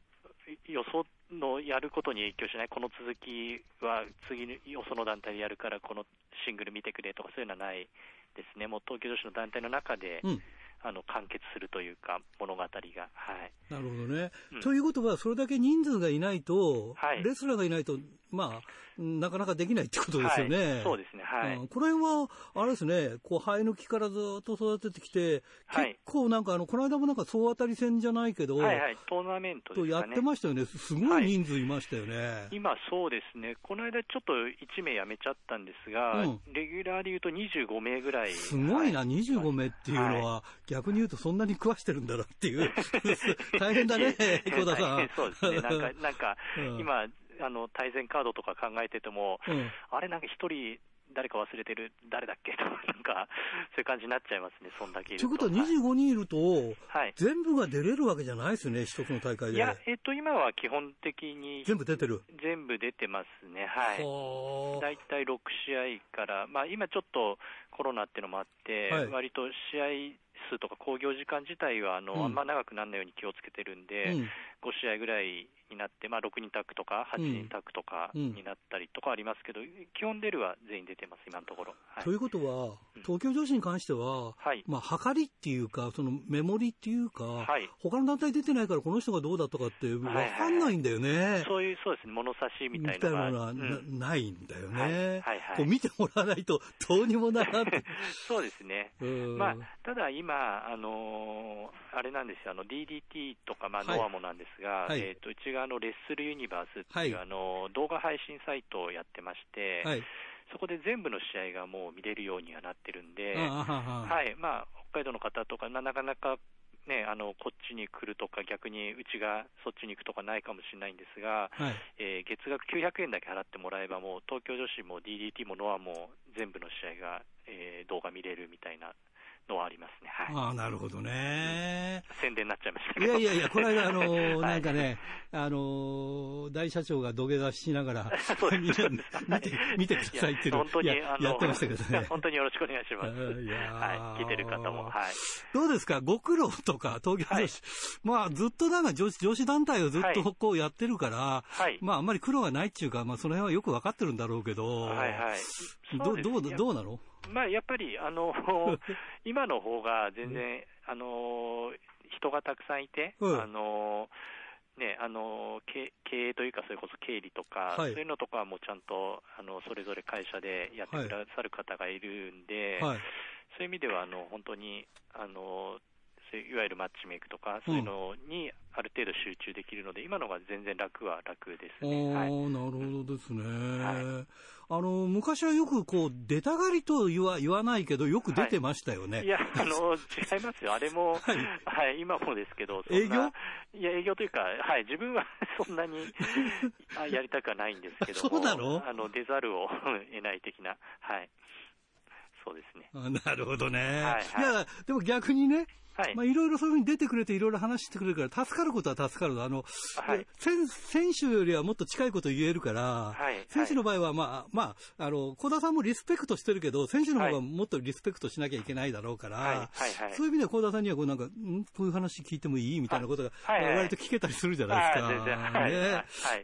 よそのやることに影響しない、この続きは次によその団体でやるから、このシングル見てくれとか、そういうのはないですね、もう東京女子の団体の中で、うん、あの完結するというか、物語が。はい、なるほどね、うん、ということは、それだけ人数がいないと、はい、レスラーがいないと、まあ、なかなかできないってことですよね。はい、そうですね。はい。うん、この辺は、あれですね、こう、生え抜きからずっと育ててきて、はい、結構なんか、あの、この間もなんか総当たり戦じゃないけど、はいはい、トーナメント、ね、やってましたよね。すごい人数いましたよね。はい、今、そうですね。この間ちょっと1名辞めちゃったんですが、うん、レギュラーで言うと25名ぐらい。すごいな、はい、25名っていうのは、逆に言うとそんなに食わしてるんだなっていう。大変だね、小田さん。そうですね。なんか、なんか、今、あの対戦カードとか考えてても、うん、あれ、なんか一人、誰か忘れてる、誰だっけ？と、なんか、そういう感じになっちゃいますね、そんだけいると。ということは、25人いると、はい、全部が出れるわけじゃないですね、一つの大会で。いや、えっと、今は基本的に、全部出てる。全部出てますね、はい。大体6試合から、まあ、今ちょっとコロナっていうのもあって、はい、割と試合数とか興行時間自体はあの、うん、あんま長くならないように気をつけてるんで、うん、5試合ぐらいになって、まあ、6人タッグとか、8人タッグとかになったりとかありますけど、うん、基本出るは全員出てます、今のところ。はい、ということは、東京女子に関しては、はい、まあ、測りっていうか、そのメモリっていうか、はい、他の団体出てないから、この人がどうだとかって、分かんないんだよね、はいはいはい、そういう、そうですね、物差しみたいなのが。はないんだよね、はい。はいはい、こう見てもらわないと、どうにもならない。そうですね、まあ、ただ今、あのー、あれなんですよ、あの DDT とか、まあ、ノアもなんですが、はい、えーと、うちがあのレッスルユニバースっていう、はい、あの動画配信サイトをやってまして、はい、そこで全部の試合がもう見れるようにはなってるんで、はい。まあ、北海道の方とか、なかなかね、あのこっちに来るとか、逆にうちがそっちに行くとかないかもしれないんですが、はい、えー、月額900円だけ払ってもらえば、もう東京女子も DDT もノアも全部の試合が、えー、動画見れるみたいなのはありますね。はい。ああ、なるほどね、うん、宣伝になっちゃいましたけど。いやいやいや、この間、あのー、なんかね、あのー、大社長が土下座しながら、見て、見てくださいっていうの本当にやってましたけどね。本当によろしくお願いします。いやはい。聞いてる方も。はい。どうですか、ご苦労とか、東京女子、まあ、ずっとなんか女子女子団体をずっとこうやってるから、はい。まあ、あんまり苦労がないっていうか、まあ、その辺はよくわかってるんだろうけど、はいはい。どう、どう、どうなの？まあ、やっぱり、あの、今の方が全然、あの、人がたくさんいて、うん、あの、ね、あの経営というか、それこそ経理とか、はい、そういうのとかはもうちゃんとあのそれぞれ会社でやってくださる方がいるんで、はい、そういう意味ではあの本当にあのいわゆるマッチメイクとか、そういうのにある程度集中できるので、うん、今のが全然楽は楽ですね。はい、なるほどですね。はい、あの昔はよくこう出たがりと言わ言わないけど、よく出てましたよね。はい、いや、あの違いますよ、あれも、はい、はい、今もですけど、営業？いや、営業というか、はい、自分は そんなにやりたくはないんですけどそうなの？あの出ざるを得ない的な、はい。そうですね。なるほどね。はい、はい、いや、でも逆にね、はい。まあ、いろいろそういうふうに出てくれて、いろいろ話してくれるから、助かることは助かる。あの、はい、選選手よりはもっと近いこと言えるから、はい。選手の場合は、まあ、まあ、あの、小田さんもリスペクトしてるけど、選手の方がもっとリスペクトしなきゃいけないだろうから。そういう意味では小田さんには、こうなんか、んこういう話聞いてもいいみたいなことが、はい。割と聞けたりするじゃないですか。ね、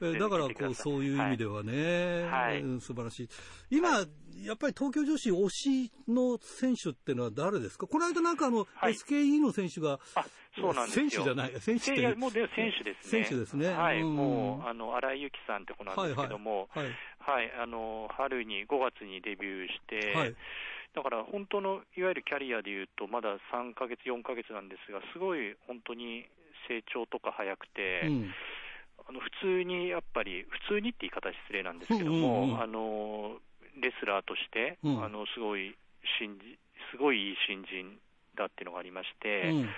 はい。だから、こう、そういう意味ではね、はい。素晴らしい。今、やっぱり東京女子推しの選手っていうのは誰ですか？この間なんかあの、はい、SKE の選手が、あそうなんです選手じゃない、選手ってもう選手ですね。選手ですね。はい、うん、もう、あの、荒井由紀さんって子なんですけども、はい、はい。はい、あの、春に、5月にデビューして、はい、だから本当の、いわゆるキャリアでいうと、まだ3ヶ月、4ヶ月なんですが、すごい本当に成長とか早くて、うん。あの普通にやっぱり、普通にって言い方失礼なんですけども、うんうんうん、あのレスラーとして、うん、あのすごい新すごいいい新人だっていうのがありまして、うん、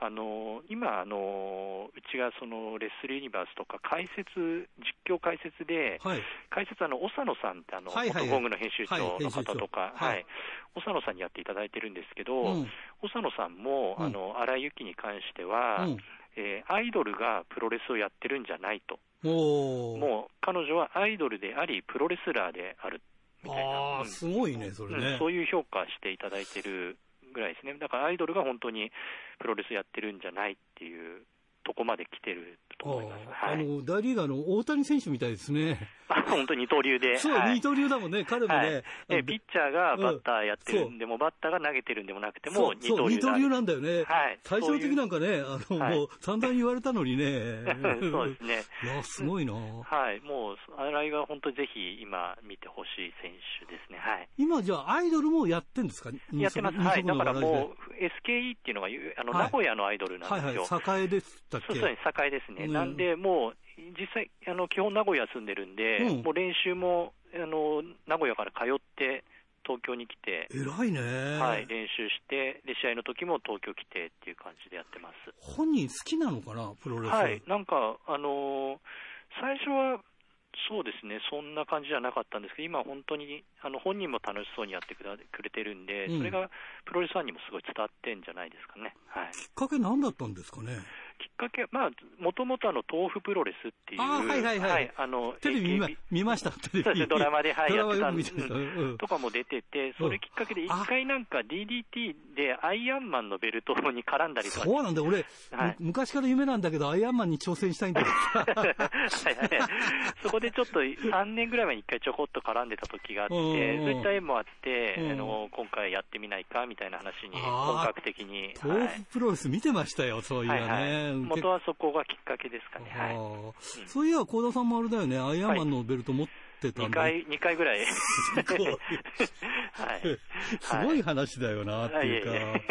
あの今あの、うちがそのレッスルユニバースとか解説、実況解説で、はい、解説あの、長野さんってあの、はいはい、元ゴングの編集長の方とか、はい、長野さんにやっていただいてるんですけど、うん、長野さんも、あの荒井由紀に関しては、うん。えー、アイドルがプロレスをやってるんじゃないと。もう彼女はアイドルであり、プロレスラーであるみたいな。ああ、すごいね、それね、うん、そういう評価していただいてるぐらいですね。だからアイドルが本当にプロレスやってるんじゃないっていうとこまで来てると思います。あの、大リーガーの大谷選手みたいですね。あ、本当二刀流で。そう、はい、二刀流だもんね、彼もね。はい、え、ピッチャーがバッターやってるんでも、うん、バッターが投げてるんでもなくても、二刀流。二刀流なんだよね。はい。最終的なんかね、あの、もう散々言われたのにね。そうですね。いや、すごいなはい。もう、新井が本当にぜひ今見てほしい選手ですね。はい。今じゃあアイドルもやってんですか？やってます。はい。だからもう、SKE っていうのが、あの、名古屋のアイドルなんですよ。はいはい、栄でしたっけ？そうですね、栄ですね。なんで、もう、実際、あの基本、名古屋住んでるんで、うん、もう練習もあの名古屋から通って、東京に来て、偉いね、はい、練習して、で試合の時も東京来てっていう感じでやってます。本人好きなのかな、プロレスはい、なんか、あのー、最初はそうですね、そんな感じじゃなかったんですけど、今、本当にあの本人も楽しそうにやってくれてるんで、うん、それがプロレスファンにもすごい伝わってんじゃないですかね。はい、きっかけ、なんだったんですかね？きっかけ、まあ、もともとあの、豆腐プロレスっていう、あはいはいはい。はい、あの、テレビ見見ました、テレビ。ドラマで、はい、やってたんです、うん、とかも出てて、それきっかけで一回なんか DDT でアイアンマンのベルトに絡んだりとか。そうなんだ、俺、はい、昔から夢なんだけど、アイアンマンに挑戦したいんだよ。はいはい。そこでちょっと3年ぐらい前に一回ちょこっと絡んでた時があって、そういった縁もあって、あの、今回やってみないかみたいな話に本格的に。豆腐プロレス見てましたよ、そういうね。元はそこがきっかけですかね。はい。そういや、幸田さんもあれだよね、アイアンマンのベルト持ってたんだ、はい、2回、2回ぐらい。すごい。はい。すごい話だよな、っていうか。はい。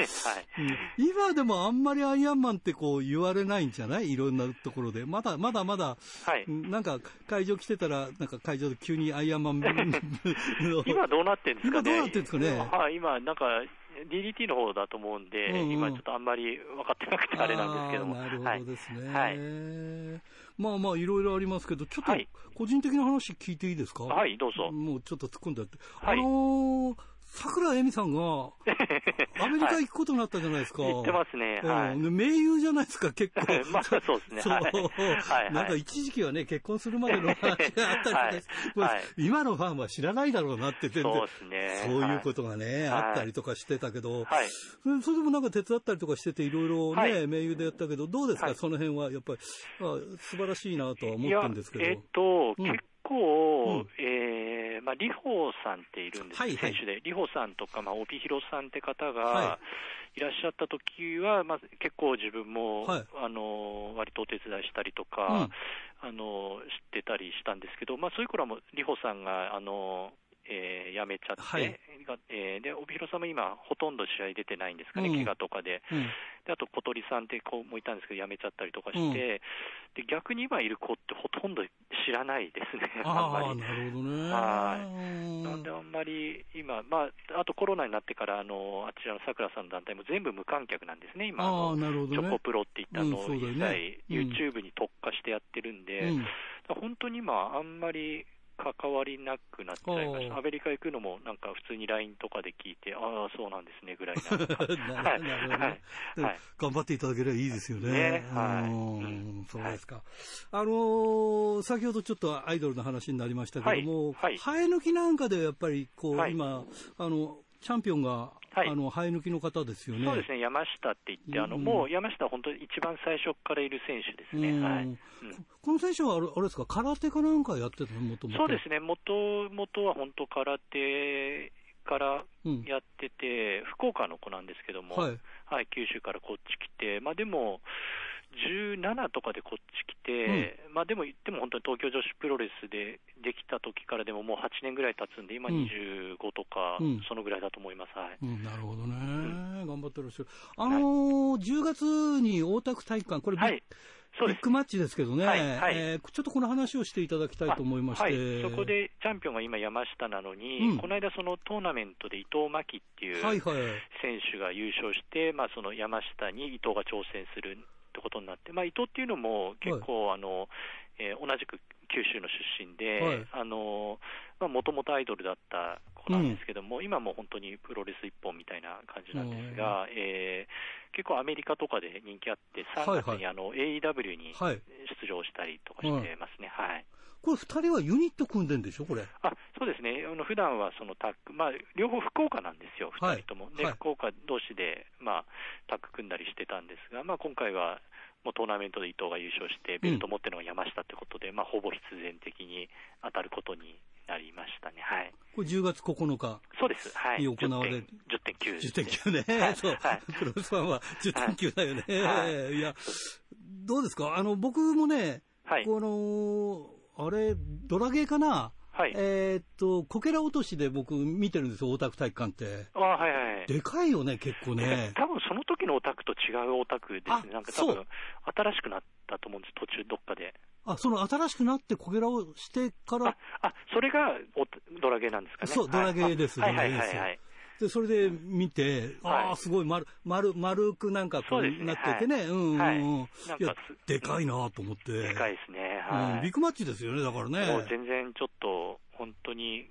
今でもあんまりアイアンマンってこう言われないんじゃない？いろんなところで。まだ、まだまだ、はい。なんか会場来てたら、なんか会場で急にアイアンマン 今どうなってんですかね？今どうなってんですかね？はい、今なんか、DDT の方だと思うんで、うんうん、今ちょっとあんまり分かってなくてあれなんですけども。なるほどですね。はい。まあまあ、いろいろありますけど、ちょっと個人的な話聞いていいですか？はい、どうぞ。もうちょっと突っ込んでやって。はい、あのー桜恵美さんが、アメリカ行くことになったじゃないですか。行ってますね。はい。盟友じゃないですか、結構。まあ、そうですね。そう。はい。なんか一時期はね、結婚するまでの話があったりとか、はい、今のファンは知らないだろうなって全然。そうですね。そういうことがね、あったりとかしてたけど、はい。それでもなんか手伝ったりとかしてて、いろいろね、盟友でやったけど、どうですか、その辺は。やっぱり、素晴らしいなとは思ってるんですけど。えっと、結構、えー、まあ、リホさんっているんです、はいはい、選手で、リホさんとか、まあ、帯広さんって方がい。らっしゃった時は、まあ、結構自分も、はい、あの割とお手伝いしたりとか、うん、あの知ってたりしたんですけど、まあ、そういう頃はもう、リホさんが、あのえー、辞めちゃって、はい、えー、で帯広さんも今、ほとんど試合出てないんですかね、うん、怪我とかで、うん、であと小鳥さんって子もいたんですけど、辞めちゃったりとかして、うん、で逆に今いる子ってほとんど知らないですね、あんまり。なるほどね。はい。なんであんまり今、まあ、あとコロナになってからあの、あちらのさくらさんの団体も全部無観客なんですね、今、あなるほどね、チョコプロっていったのを一切、YouTube に特化してやってるんで、本当に今、あんまり関わりなくなっちゃいました。アメリカ行くのもなんか普通に LINE とかで聞いて、ああ、そうなんですねぐらいな。なるほど、ね。はい、頑張っていただければいいですよね。ね。はい、そうですか。はい、あのー、先ほどちょっとアイドルの話になりましたけども、はい、生え抜きなんかでやっぱりこう、今、あの、チャンピオンがはい、あの生え抜きの方ですよね。そうですね、山下って言って、あの、うん、もう山下は本当に一番最初からいる選手ですね。はい、うん、この選手はあれあれですか、空手かなんかやってたの、もともとそうですね、もともとは本当、空手からやってて、うん、福岡の子なんですけども、はい、はい、九州からこっち来て、まあ、でも、17とかでこっち来て、うん、まあでも言っても本当に東京女子プロレスでできた時からでももう8年ぐらい経つんで、今25とか、そのぐらいだと思います。はい。うん、なるほどね、うん、頑張ってらっしゃる。あのー、10月に大田区体育館、これ、はい。ビッグマッチですけどね、はいはい、えー、ちょっとこの話をしていただきたいと思いまして、はい、そこでチャンピオンが今、山下なのに、うん、この間、そのトーナメントで伊藤真希っていう選手が優勝して、はいはい、まあ、その山下に伊藤が挑戦するってことになって、まあ、伊藤っていうのも結構、はい、あのえー、同じく九州の出身で、もともとアイドルだった子なんですけども、うん、今も本当にプロレス一本みたいな感じなんですが、えー、結構アメリカとかで人気あって、3月にあの、はい。はい、AEW に出場したりとかしてますね。はい、はいこれ、2人はユニット組んでんでしょ、これ。あそうですね、あの普段はそのタッグ、まあ、両方福岡なんですよ、2人とも。はい、で、福岡同士で、まあ、タッグ組んだりしてたんですが、まあ、今回はもうトーナメントで伊藤が優勝して、ベルト持ってるのが山下ってことで、うん、まあ、ほぼ必然的に当たることになりましたね。はい。これ10月9日。そうです。はい。に行われる。10.9、10.9ね。はい、そう。はい、プロレスファンは10.9だよね。はい、いや、どうですか？あの、僕もね、はい、この、あれ、ドラゲーかな？はい、えー、っと、こけら落としで僕見てるんですよ、大田区体育館って。あはいはい。でかいよね、結構ね。多分その時のオタクと違うオタクですね。なんか多分、新しくなったと思うんです、途中どっかで。あ、その新しくなってこけらをしてから。あ、あそれがドラゲーなんですかね。そう、ドラゲーです、はい、はいはいはい、はい。で、それで見て、ああ、すごい丸、丸、丸くなんかこうなっててね、うん、うん、はい、いや、でかいなと思って。でかいですね、はい、うん。ビッグマッチですよね、だからね。もう全然ちょっと、本当に、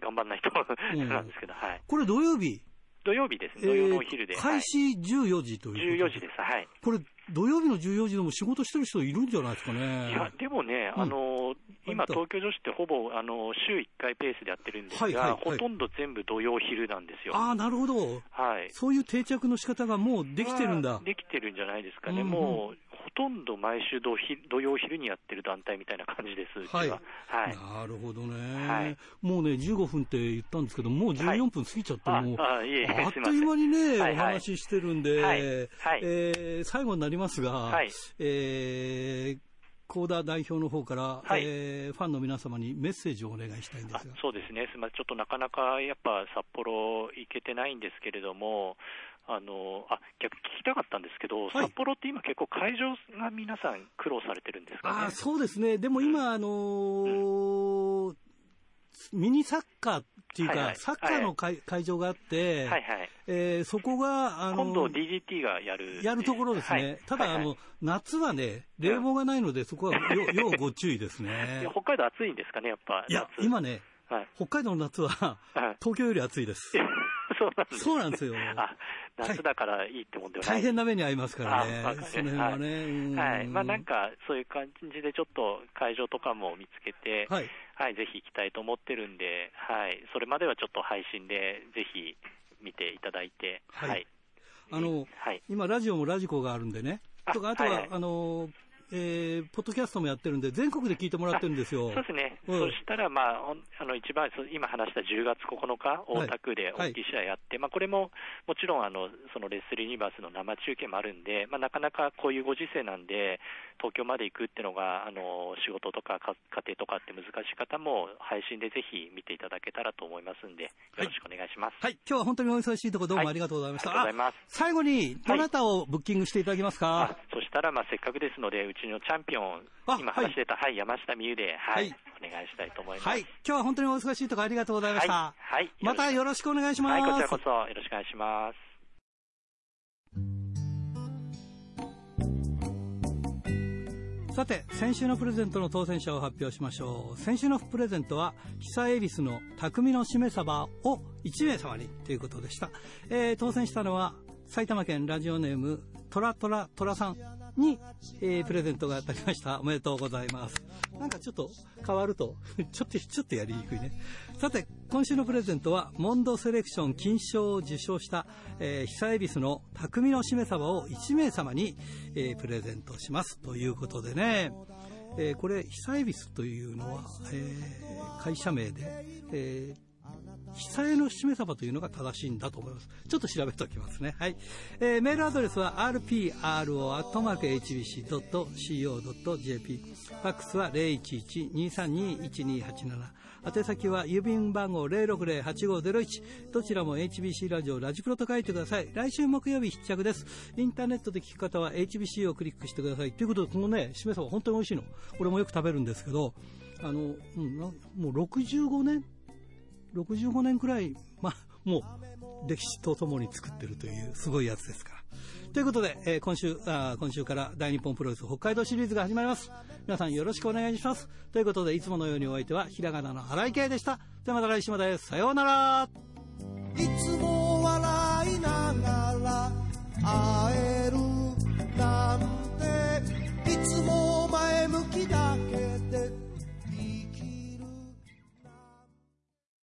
頑張んない人 なんですけど、はい。これ土曜日？土曜日です。ね、土曜のお昼で。開始14時という14時です、はい。これ、土曜日の14時でも仕事してる人いるんじゃないですかね。いや、でもね、あの、今、東京女子ってほぼ、あの、週1回ペースでやってるんですが、はいはいはい、ほとんど全部土曜昼なんですよ。ああ、なるほど。はい。そういう定着の仕方がもうできてるんだ。できてるんじゃないですかね。うんうん、もう、ほとんど毎週土土曜昼にやってる団体みたいな感じです、は。はい。はい、なるほどね、はい。もうね、15分って言ったんですけど、もう14分過ぎちゃって、はい、もう、ああいえあっという間にね、お話ししてるんで、はいはい、えー、最後になりますが、はい、えー、高田代表の方から、はい、えー、ファンの皆様にメッセージをお願いしたいんですが。そうですね、すみません、ちょっとなかなかやっぱ札幌行けてないんですけれども、あのあ逆聞きたかったんですけど、はい、札幌って今、結構、会場が皆さん苦労されてるんですか、ね、あそうですね、でも今、あのーうん、ミニサッカーっていうか、はいはい、サッカーの会,、会場があって、はいはいえー、そこが、あの今度 DGT がやる。やるところですね。はい、ただ、はいはい、あの、夏はね、冷房がないので、そこは 要ご注意ですね。北海道暑いんですかね、やっぱ。いや、今ね、はい、北海道の夏は、東京より暑いです。そうなんです、そうなんですよ。あ、夏だからいいってもんではない。大変な目に遭いますからね。その辺はね。はい。まあなんか、そういう感じでちょっと会場とかも見つけて、はい。はい、ぜひ行きたいと思ってるんで、はい。それまではちょっと配信で、ぜひ見ていただいて、はい。あの、はい、今ラジオもラジコがあるんでね。とか、あとは、あの、えー、ポッドキャストもやってるんで、全国で聞いてもらってるんですよ。そうですね。うん、そしたら、まあ、あの、一番、今話した10月9日、大田区で大きい試合やって、はい、まあ、これも、もちろん、あの、そのレッスルユニバースの生中継もあるんで、まあ、なかなかこういうご時世なんで、東京まで行くっていうのが、あの、仕事とか家庭とかって難しい方も、配信でぜひ見ていただけたらと思いますんで、よろしくお願いします。はい、はい、今日は本当にお忙しいところどうもありがとうございました。はい、ありがとうございます。最後に、どなたをブッキングしていただけますか、そしたら、まあ、せっかくですので、うちのチャンピオン、今話してた、はい、山下美優で、はい、お願いしたいと思います。はい、今日は本当にお忙しいところありがとうございました。はい。またよろしくお願いします。はい、こちらこそよろしくお願いします。さて、先週のプレゼントの当選者を発表しましょう。先週のプレゼントは、久恵比寿の匠のしめ鯖を1名様にということでした。えー、当選したのは、埼玉県ラジオネーム、トラトラトラさんに、えー、プレゼントが当たりました。おめでとうございます。なんかちょっと変わると、ちょっと、ちょっとやりにくいね。さて、今週のプレゼントは、モンドセレクション金賞を受賞した、えー、久恵比寿の匠のしめ鯖を1名様に、えー、プレゼントします。ということでね、えー、これ、久恵比寿というのは、えー、会社名で、えー久江のしめ鯖というのが正しいんだと思います。ちょっと調べておきますね。はい。えー、メールアドレスは rpro.hbc.co.jp。ファックスは011-232-1287。宛先は郵便番号060-8501。どちらも HBC ラジオラジプロと書いてください。来週木曜日必着です。インターネットで聞く方は HBC をクリックしてください。ということで、このね、しめ鯖本当に美味しいの。俺もよく食べるんですけど、あの、うん、もう65年65年くらい、まあ、もう歴史とともに作ってるというすごいやつですから。ということで、えー、今週あ、今週から大日本プロレス北海道シリーズが始まります。皆さんよろしくお願いします。ということで、いつものようにお相手は、ひらがなの原井圭でした。ではまた来週まで、さようなら。いつも笑いながら会えるなんて、いつも前向きだけで